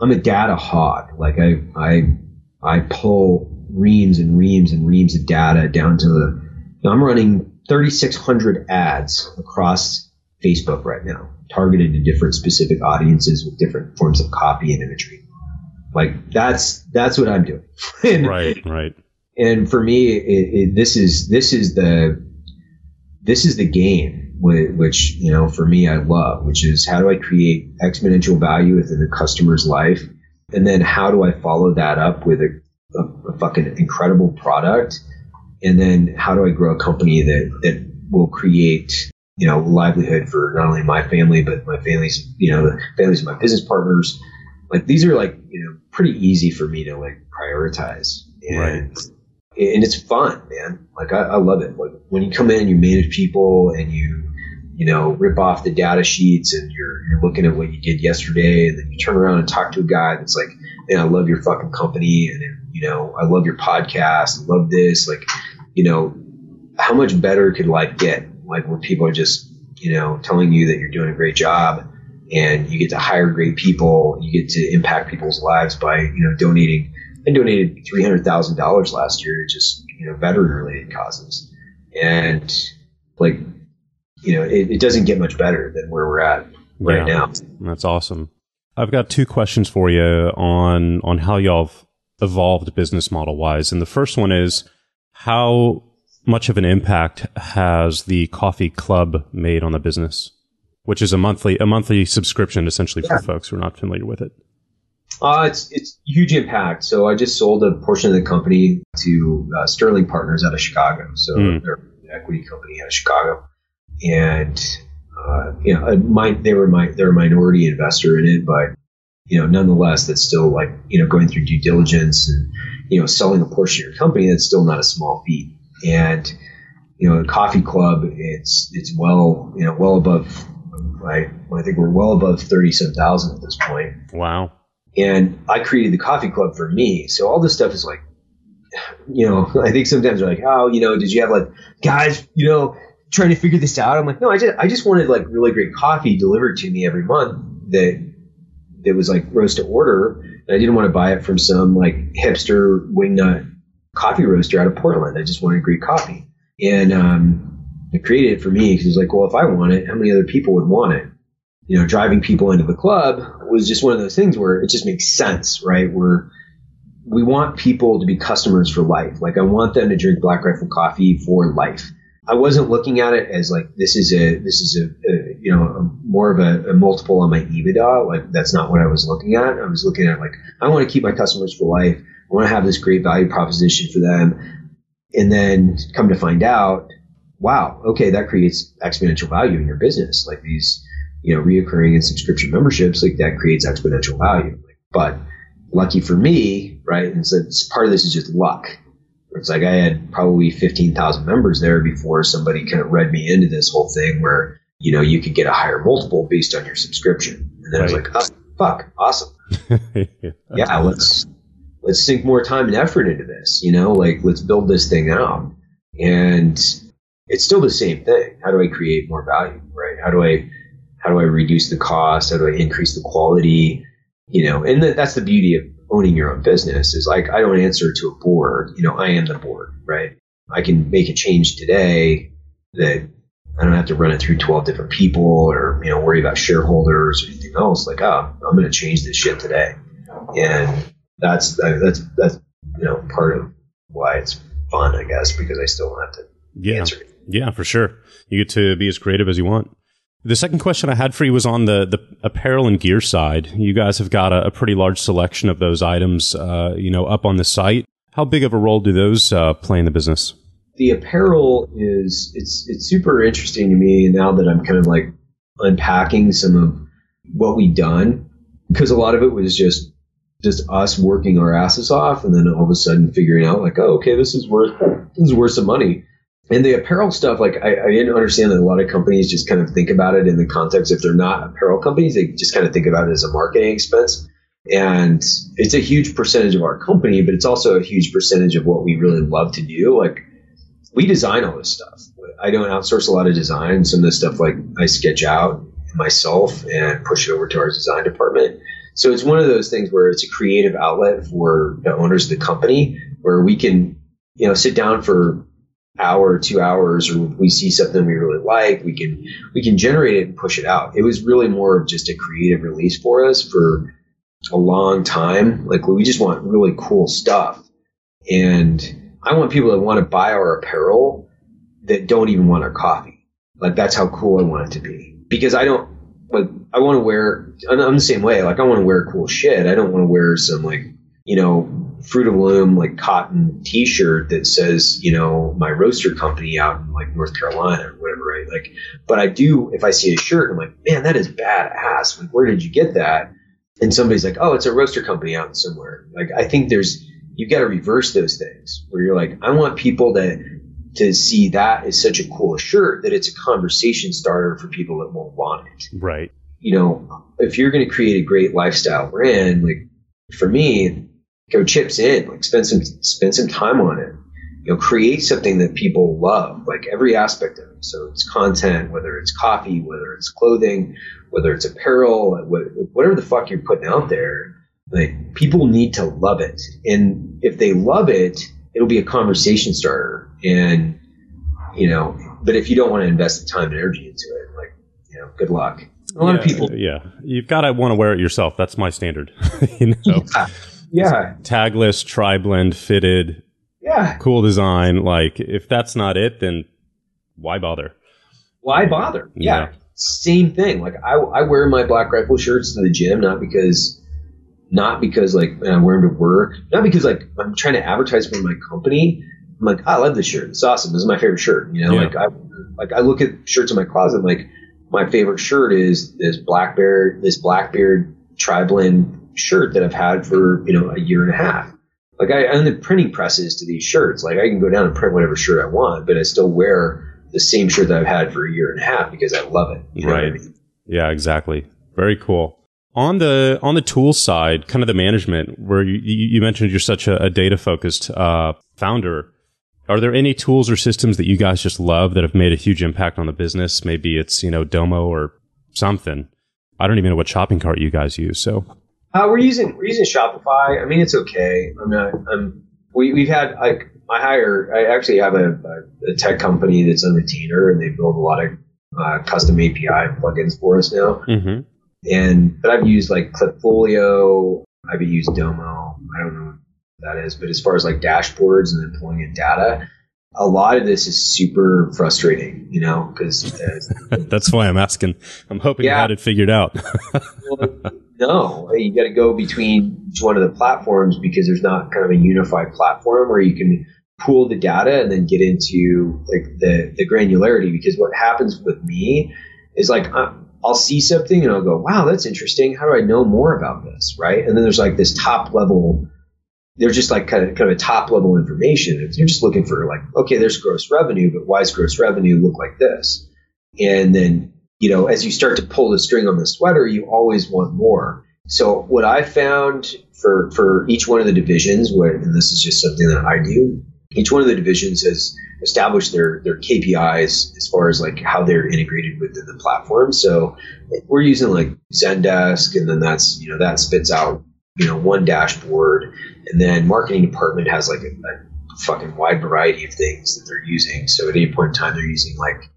I'm a data hog. Like I I I pull reams and reams and reams of data down to the. I'm running 3,600 ads across Facebook right now, targeted to different specific audiences with different forms of copy and imagery. Like that's that's what I'm doing. and, right, right. And for me, it, it, this is this is the this is the game which you know for me I love, which is how do I create exponential value within the customer's life, and then how do I follow that up with a, a, a fucking incredible product, and then how do I grow a company that that will create you know, livelihood for not only my family, but my family's, you know, the families of my business partners. Like these are like, you know, pretty easy for me to like prioritize. And, right. and it's fun, man. Like I, I love it. Like when you come in and you manage people and you, you know, rip off the data sheets and you're, you're looking at what you did yesterday and then you turn around and talk to a guy that's like, man, I love your fucking company and, you know, I love your podcast. I love this. Like, you know, how much better could life get like where people are just, you know, telling you that you're doing a great job and you get to hire great people, you get to impact people's lives by, you know, donating. I donated $300,000 last year to just, you know, veteran related causes. And like, you know, it, it, doesn't get much better than where we're at right yeah, now. That's awesome. I've got two questions for you on, on how y'all evolved business model wise. And the first one is how much of an impact has the coffee club made on the business, which is a monthly a monthly subscription essentially yeah. for folks who are not familiar with it? Uh, it's it's huge impact. So I just sold a portion of the company to uh, Sterling Partners out of Chicago. So mm. they're an equity company out of Chicago, and uh, you know, my, they were my they're a minority investor in it, but you know, nonetheless, that's still like you know going through due diligence and you know selling a portion of your company. That's still not a small feat and you know the coffee club it's it's well you know well above I, I think we're well above 37,000 at this point. Wow. And I created the coffee club for me. So all this stuff is like, you know, I think sometimes they're like, oh, you know, did you have like guys, you know, trying to figure this out? I'm like, no, I just, I just wanted like really great coffee delivered to me every month that, that was like roast to order. And I didn't want to buy it from some like hipster wingnut coffee roaster out of Portland. I just wanted great coffee. And um, I created it for me because it was like, well, if I want it, how many other people would want it? You know, driving people into the club was just one of those things where it just makes sense, right? Where we want people to be customers for life. Like I want them to drink Black Rifle coffee for life. I wasn't looking at it as like this is a this is a, a you know a, more of a, a, multiple on my EBITDA. Like that's not what I was looking at. I was looking at like I want to keep my customers for life. I want to have this great value proposition for them. And then come to find out, wow, okay, that creates exponential value in your business. Like these, you know, reoccurring and subscription memberships, like that creates exponential value. But lucky for me, right? And so part of this is just luck. It's like I had probably 15,000 members there before somebody kind of read me into this whole thing where, you know, you could get a higher multiple based on your subscription. And then right. I was like, oh, fuck, awesome. yeah, let's let's sink more time and effort into this, you know, like let's build this thing out. And it's still the same thing. How do I create more value, right? How do I, how do I reduce the cost? How do I increase the quality? You know, and that's the beauty of owning your own business is like, I don't answer to a board. You know, I am the board, right? I can make a change today that I don't have to run it through 12 different people or, you know, worry about shareholders or anything else. Like, oh, I'm going to change this shit today. And that's that's that's you know part of why it's fun, I guess, because I still don't have to yeah. answer. Yeah, for sure. You get to be as creative as you want. The second question I had for you was on the, the apparel and gear side. You guys have got a, a pretty large selection of those items, uh, you know, up on the site. How big of a role do those uh, play in the business? The apparel is it's it's super interesting to me now that I'm kind of like unpacking some of what we've done because a lot of it was just just us working our asses off and then all of a sudden figuring out like oh okay this is worth this is worth some money and the apparel stuff like I, I didn't understand that a lot of companies just kind of think about it in the context if they're not apparel companies they just kind of think about it as a marketing expense. And it's a huge percentage of our company but it's also a huge percentage of what we really love to do. Like we design all this stuff. I don't outsource a lot of design. Some of the stuff like i sketch out myself and push it over to our design department. So it's one of those things where it's a creative outlet for the owners of the company where we can, you know, sit down for hour two hours or we see something we really like, we can we can generate it and push it out. It was really more of just a creative release for us for a long time. Like we just want really cool stuff. And I want people that want to buy our apparel that don't even want our coffee. Like that's how cool I want it to be because I don't like I want to wear. I'm the same way. Like I want to wear cool shit. I don't want to wear some like you know Fruit of Loom like cotton T-shirt that says you know my roaster company out in like North Carolina or whatever. Right? Like, but I do if I see a shirt, I'm like, man, that is badass. Like, where did you get that? And somebody's like, oh, it's a roaster company out somewhere. Like, I think there's you've got to reverse those things where you're like, I want people that to see that is such a cool shirt that it's a conversation starter for people that won't want it. Right. You know, if you're going to create a great lifestyle brand, like for me, go chips in, like spend some spend some time on it. You know, create something that people love, like every aspect of it. So it's content, whether it's coffee, whether it's clothing, whether it's apparel, whatever the fuck you're putting out there. Like people need to love it, and if they love it, it'll be a conversation starter. And, you know, but if you don't want to invest the time and energy into it, like, you know, good luck. A lot yeah, of people. Yeah. You've got to want to wear it yourself. That's my standard. you know? Yeah. Yeah. Tagless, tri blend, fitted. Yeah. Cool design. Like, if that's not it, then why bother? Why bother? Yeah. yeah. Same thing. Like, I, I wear my Black Rifle shirts to the gym, not because not because like I wear them to work, not because like I'm trying to advertise for my company. I'm like, oh, I love this shirt. It's awesome. This is my favorite shirt. You know, yeah. like I like I look at shirts in my closet. I'm like, my favorite shirt is this Blackbeard, this Blackbeard tri-blend shirt that I've had for you know a year and a half. Like I own the printing presses to these shirts. Like I can go down and print whatever shirt I want, but I still wear the same shirt that I've had for a year and a half because I love it. You know right. I mean? Yeah, exactly. Very cool. On the on the tool side, kind of the management, where you, you mentioned you're such a, a data focused uh, founder, are there any tools or systems that you guys just love that have made a huge impact on the business? Maybe it's you know Domo or something. I don't even know what shopping cart you guys use. So uh, we're using we're using Shopify. I mean, it's okay. I'm not. I'm. We we've had like I hire. I actually have a, a, a tech company that's on retainer, and they build a lot of uh, custom API plugins for us now. Mm-hmm. And but I've used like Klipfolio. I've used Domo. I don't know what that is, but as far as like dashboards and then pulling in data, a lot of this is super frustrating, you know, because uh, that's why I'm asking. I'm hoping yeah. you had it figured out. well, no, you got to go between each one of the platforms because there's not kind of a unified platform where you can pool the data and then get into like the the granularity. Because what happens with me is like I'll see something and I'll go, wow, that's interesting. How do I know more about this? Right. And then there's like this top level, there's just like kind of, kind of a top level information. You're just looking for like, okay, there's gross revenue, but why does gross revenue look like this? And then, you know, as you start to pull the string on the sweater, you always want more. So what I found for, for each one of the divisions, where, and this is just something that I do, each one of the divisions has established their their KPIs as far as like how they're integrated within the platform. So we're using like Zendesk, and then that's you know that spits out you know one dashboard, and then marketing department has like a, a fucking wide variety of things that they're using. So at any point in time, they're using like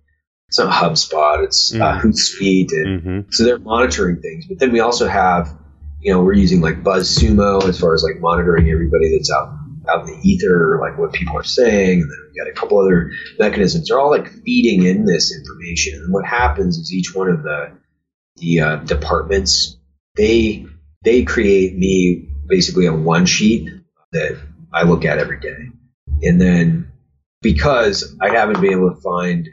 it's not HubSpot, it's uh, mm-hmm. uh, Hootsuite, and mm-hmm. so they're monitoring things. But then we also have you know we're using like BuzzSumo as far as like monitoring everybody that's out out in the ether, like what people are saying, and then we got a couple other mechanisms. They're all like feeding in this information. And what happens is each one of the the uh, departments they they create me basically a one sheet that I look at every day, and then because I haven't been able to find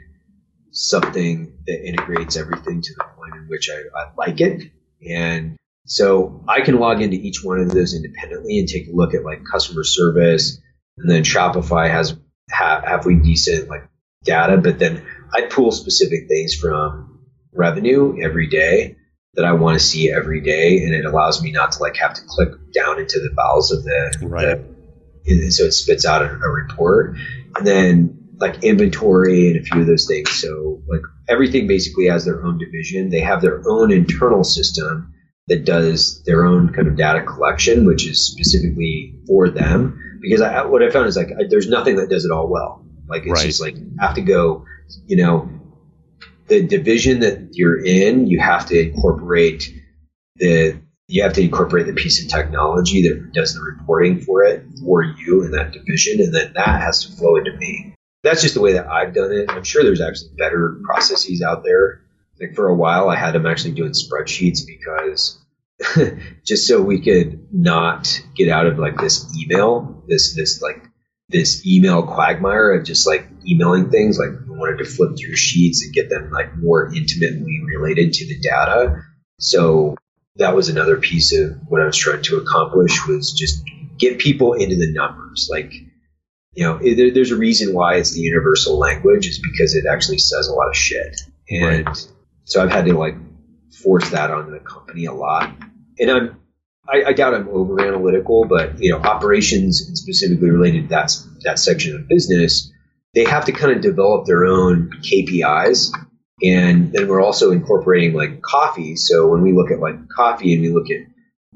something that integrates everything to the point in which I, I like it, and so I can log into each one of those independently and take a look at like customer service, and then Shopify has half, halfway decent like data, but then I pull specific things from revenue every day that I want to see every day, and it allows me not to like have to click down into the bowels of the, right. the and so it spits out a, a report, and then like inventory and a few of those things. So like everything basically has their own division. They have their own internal system that does their own kind of data collection, which is specifically for them. Because I, what I found is like I, there's nothing that does it all well. Like it's Right. just like have to go, you know, the division that you're in, you have to incorporate the you have to incorporate the piece of technology that does the reporting for it for you in that division, and then that has to flow into me. That's just the way that I've done it. I'm sure there's actually better processes out there. Like for a while, I had them actually doing spreadsheets because just so we could not get out of like this email, this this like this email quagmire of just like emailing things. Like we wanted to flip through sheets and get them like more intimately related to the data. So that was another piece of what I was trying to accomplish was just get people into the numbers. Like, you know, there, there's a reason why it's the universal language is because it actually says a lot of shit. And so I've had to like force that onto the company a lot. And I'm, I, I doubt I'm over analytical, but you know, operations and specifically related to that, that section of business, they have to kind of develop their own KPIs. And then we're also incorporating like coffee. So when we look at like coffee and we look at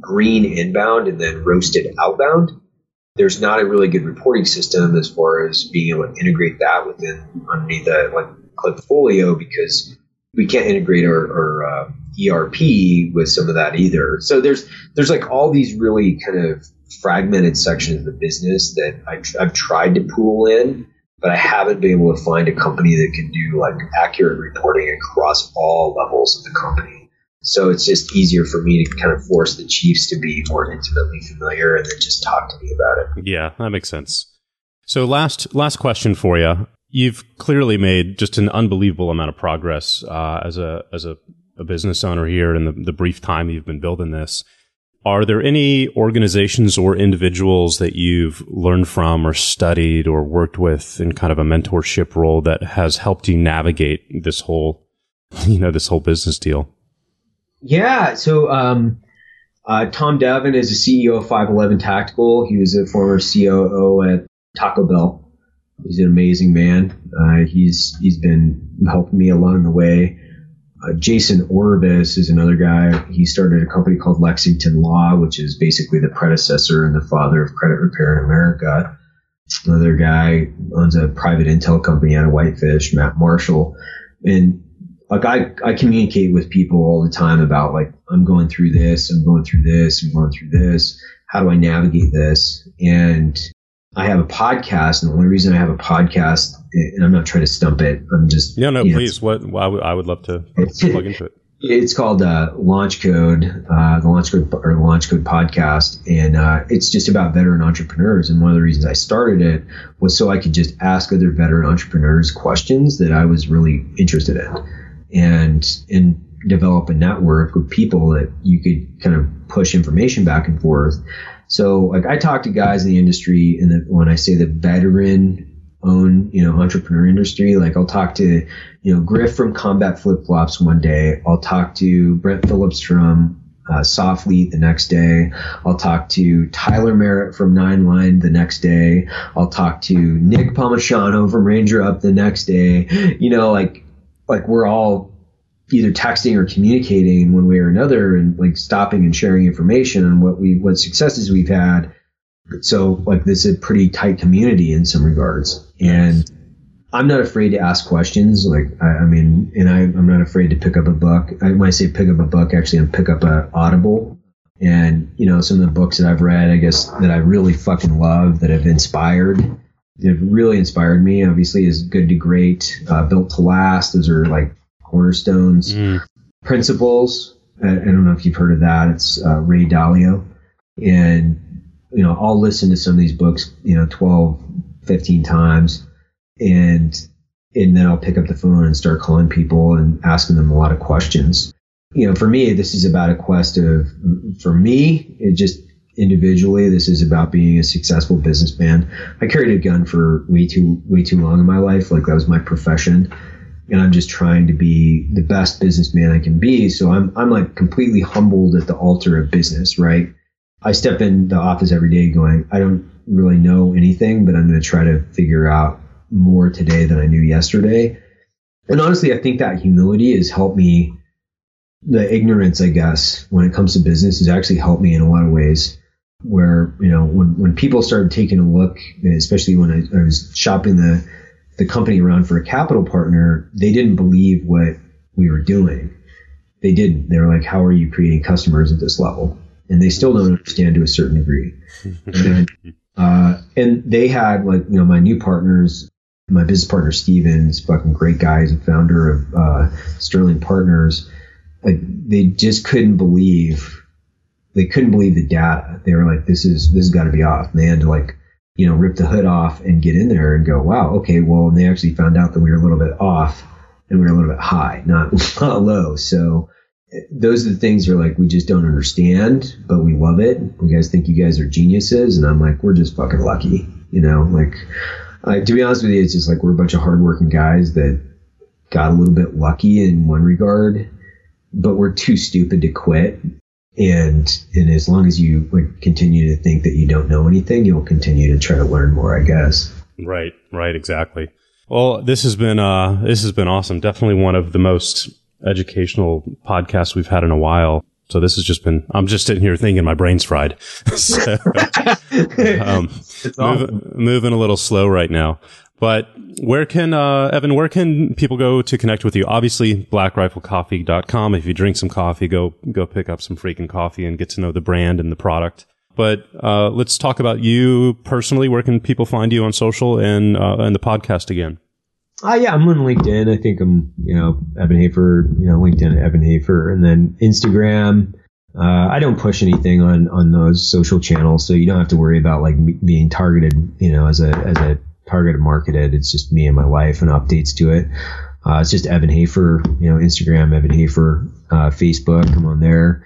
green inbound and then roasted outbound, there's not a really good reporting system as far as being able to integrate that within underneath the like Klipfolio because we can't integrate our, our uh, ERP with some of that either. So there's there's like all these really kind of fragmented sections of the business that I, I've tried to pool in, but I haven't been able to find a company that can do like accurate reporting across all levels of the company. So it's just easier for me to kind of force the chiefs to be more intimately familiar and then just talk to me about it. Yeah, that makes sense. So last last question for you. You've clearly made just an unbelievable amount of progress uh, as a as a, a business owner here in the, the brief time you've been building this. Are there any organizations or individuals that you've learned from or studied or worked with in kind of a mentorship role that has helped you navigate this whole, you know, this whole business deal? Yeah. So, um, uh, Tom Davin is the CEO of 511 Tactical. He was a former COO at Taco Bell. He's an amazing man. Uh, he's he's been helping me along the way. Uh, Jason Orvis is another guy. He started a company called Lexington Law, which is basically the predecessor and the father of credit repair in America. Another guy owns a private intel company out of Whitefish, Matt Marshall. And like I, I communicate with people all the time about like I'm going through this, I'm going through this, I'm going through this. How do I navigate this? And I have a podcast, and the only reason I have a podcast, and I'm not trying to stump it, I'm just No, no, you know, please. What I would I would love to plug into it. it's called uh, Launch Code, uh, the Launch Code or the Launch Code podcast, and uh, it's just about veteran entrepreneurs. And one of the reasons I started it was so I could just ask other veteran entrepreneurs questions that I was really interested in, and and develop a network of people that you could kind of push information back and forth. So like I talk to guys in the industry, and the, when I say the veteran own you know entrepreneur industry, like I'll talk to you know, Griff from Combat Flip Flops one day. I'll talk to Brent Phillips from uh, Softlead the next day. I'll talk to Tyler Merritt from Nine Line the next day. I'll talk to Nick Palmisciano from Ranger Up the next day. You know, like like we're all either texting or communicating in one way or another, and like stopping and sharing information on what we what successes we've had. So like this is a pretty tight community in some regards, and I'm not afraid to ask questions. Like, I, I mean, and I, I'm not afraid to pick up a book. I, when I say pick up a book, actually, I'm pick up a Audible And, you know, some of the books that I've read, I guess, that I really fucking love, that have inspired, that really inspired me, obviously, is Good to Great, uh, Built to Last. Those are like cornerstones. Mm. Principles, I, I, don't know if you've heard of that. It's uh, Ray Dalio. And, you know, I'll listen to some of these books, you know, 12, 15 times. And, and then I'll pick up the phone and start calling people and asking them a lot of questions you know, for me, this is about a quest of, for me, it just individually, this is about being a successful businessman. I carried a gun for way too, way too long in my life. Like that was my profession. And I'm just trying to be the best businessman I can be. So I'm, I'm like completely humbled at the altar of business, right? I step in the office every day going, I don't really know anything, but I'm going to try to figure out more today than I knew yesterday. And honestly, I think that humility has helped me the ignorance, I guess, when it comes to business has actually helped me in a lot of ways. Where you know when when people started taking a look, especially when I, I was shopping the the company around for a capital partner, they didn't believe what we were doing. They didn't. They were like, "How are you creating customers at this level?" And they still don't understand to a certain degree. and, uh, and they had like you know my new partners my business partner Steven's fucking great guy. He's a founder of uh, Sterling Partners like they just couldn't believe they couldn't believe the data. They were like, "This is this has got to be off." And they had to like you know rip the hood off and get in there and go, "Wow, okay." Well, and they actually found out that we were a little bit off and we were a little bit high, not, not low. So those are the things are like we just don't understand, but we love it. You guys think you guys are geniuses, and I'm like, we're just fucking lucky, you know. Like, uh, to be honest with you, it's just like we're a bunch of hardworking guys that got a little bit lucky in one regard but we're too stupid to quit. And and as long as you like continue to think that you don't know anything, you'll continue to try to learn more, I guess. Right, right, exactly. Well, this has been uh this has been awesome. Definitely one of the most educational podcasts we've had in a while. So this has just been, I'm just sitting here thinking my brain's fried. so, um, awesome. moving a little slow right now. But where can, uh, Evan, where can people go to connect with you? Obviously, blackriflecoffee.com. If you drink some coffee, go, go pick up some freaking coffee and get to know the brand and the product. But, uh, let's talk about you personally. Where can people find you on social and, uh, and the podcast again? Uh, yeah, I'm on LinkedIn. I think I'm, you know, Evan Hafer, you know, LinkedIn, Evan Hafer, and then Instagram. Uh, I don't push anything on, on those social channels, so you don't have to worry about like being targeted, you know, as a, as a targeted marketed. It's just me and my wife and updates to it. Uh, it's just Evan Hafer, you know, Instagram, Evan Hafer, uh, Facebook, I'm on there.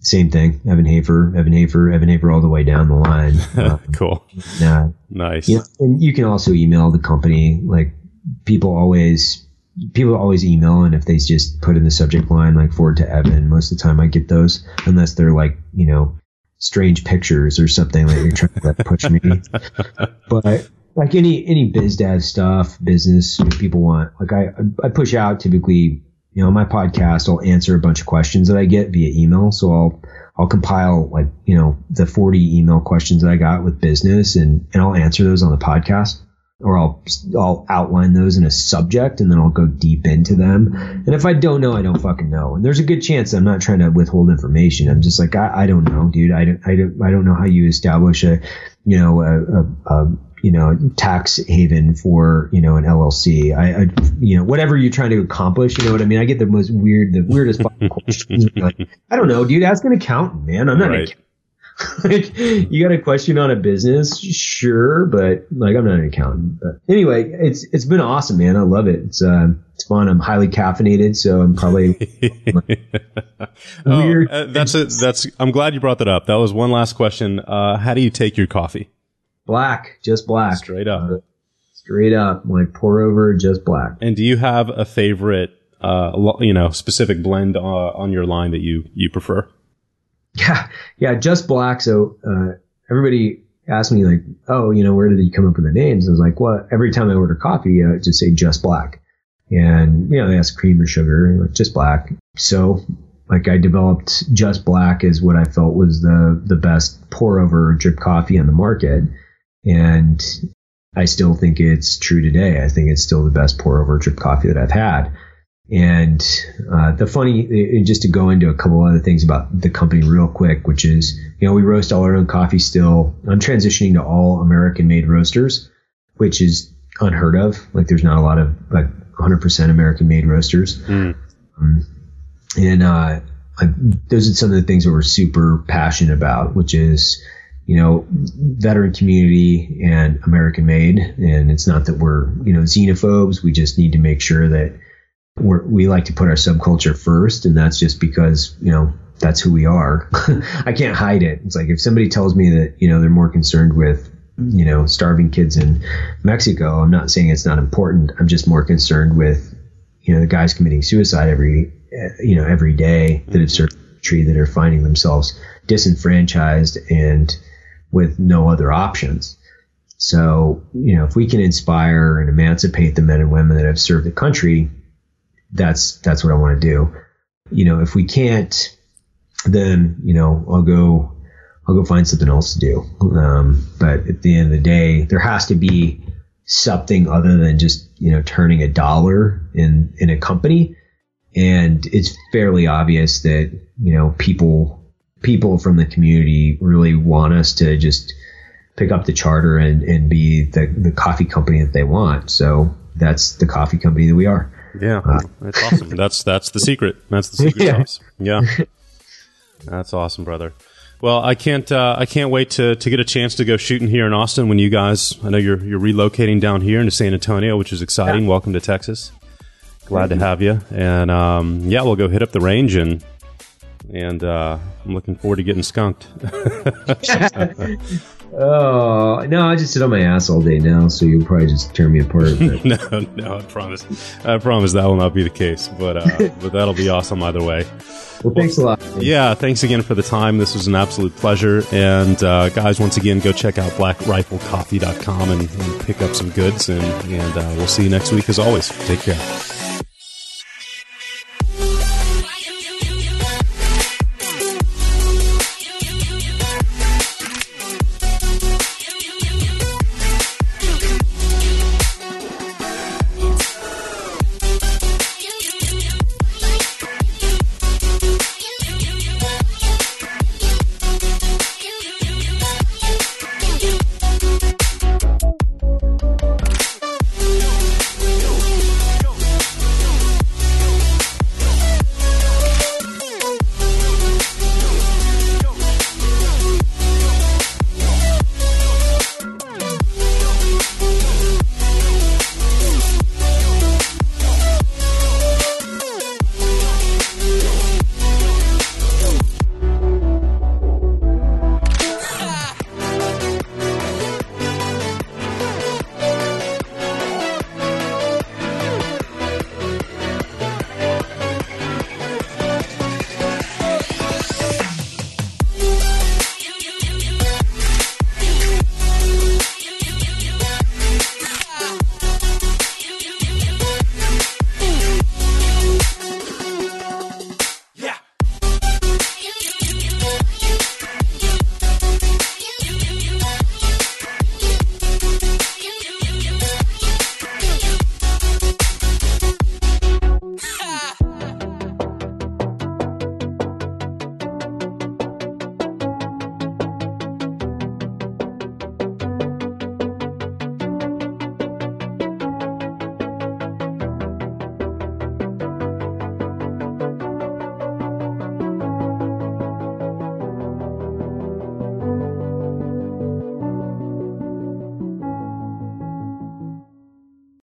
Same thing, Evan Hafer, Evan Hafer, Evan Hafer, all the way down the line. Um, cool. Uh, nice. You know, and you can also email the company. Like people always, people always email, and if they just put in the subject line like forward to Evan, most of the time I get those, unless they're like, you know, strange pictures or something that you're trying to push me. but like any any biz dev stuff, business people want. Like I I push out typically, you know, my podcast. I'll answer a bunch of questions that I get via email. So I'll I'll compile like you know the 40 email questions that I got with business, and and I'll answer those on the podcast, or I'll I'll outline those in a subject, and then I'll go deep into them. And if I don't know, I don't fucking know. And there's a good chance I'm not trying to withhold information. I'm just like I, I don't know, dude. I don't I don't I don't know how you establish a you know a, a, a you know, tax haven for, you know, an LLC. I, I, you know, whatever you're trying to accomplish, you know what I mean? I get the most weird, the weirdest questions. Like, I don't know, dude, ask an accountant, man. I'm not right. an like, you got a question on a business? Sure, but like, I'm not an accountant. But anyway, it's, it's been awesome, man. I love it. It's, uh, it's fun. I'm highly caffeinated, so I'm probably oh, weird. Uh, that's it. That's, I'm glad you brought that up. That was one last question. Uh, how do you take your coffee? Black, just black. Straight up. Uh, straight up. Like pour over, just black. And do you have a favorite, uh, you know, specific blend uh, on your line that you, you prefer? Yeah. Yeah. Just black. So, uh, everybody asked me like, oh, you know, where did you come up with the names? I was like, well, every time I order coffee, I just say just black. And, you know, they ask cream or sugar, like just black. So like I developed just black as what I felt was the, the best pour over drip coffee on the market. And I still think it's true today. I think it's still the best pour over drip coffee that I've had. And uh, the funny, just to go into a couple other things about the company real quick, which is, you know, we roast all our own coffee still. I'm transitioning to all American made roasters, which is unheard of. Like there's not a lot of like 100% American made roasters. Mm. Um, and uh, I, those are some of the things that we're super passionate about, which is, you know, veteran community and American made. And it's not that we're, you know, xenophobes. We just need to make sure that we're, we like to put our subculture first. And that's just because, you know, that's who we are. I can't hide it. It's like if somebody tells me that, you know, they're more concerned with, you know, starving kids in Mexico, I'm not saying it's not important. I'm just more concerned with, you know, the guys committing suicide every, you know, every day that have served that are finding themselves disenfranchised and with no other options. So, you know, if we can inspire and emancipate the men and women that have served the country, that's that's what I want to do. You know, if we can't, then you know, I'll go I'll go find something else to do. Um, but at the end of the day, there has to be something other than just you know turning a dollar in in a company. And it's fairly obvious that you know people people from the community really want us to just pick up the charter and, and be the, the coffee company that they want. So that's the coffee company that we are. Yeah, uh, that's awesome. that's that's the secret. That's the secret yeah. sauce. Yeah, that's awesome, brother. Well, I can't uh, I can't wait to, to get a chance to go shooting here in Austin when you guys. I know you're you're relocating down here into San Antonio, which is exciting. Yeah. Welcome to Texas. Glad to have you. And um, yeah, we'll go hit up the range and and uh, I'm looking forward to getting skunked. oh no, I just sit on my ass all day now, so you'll probably just tear me apart. no, no, I promise. I promise that will not be the case, but uh, but that'll be awesome either way. Well, thanks a lot. Yeah, thanks again for the time. This was an absolute pleasure. And uh, guys, once again, go check out blackriflecoffee.com and, and pick up some goods. And, and uh, we'll see you next week as always. Take care.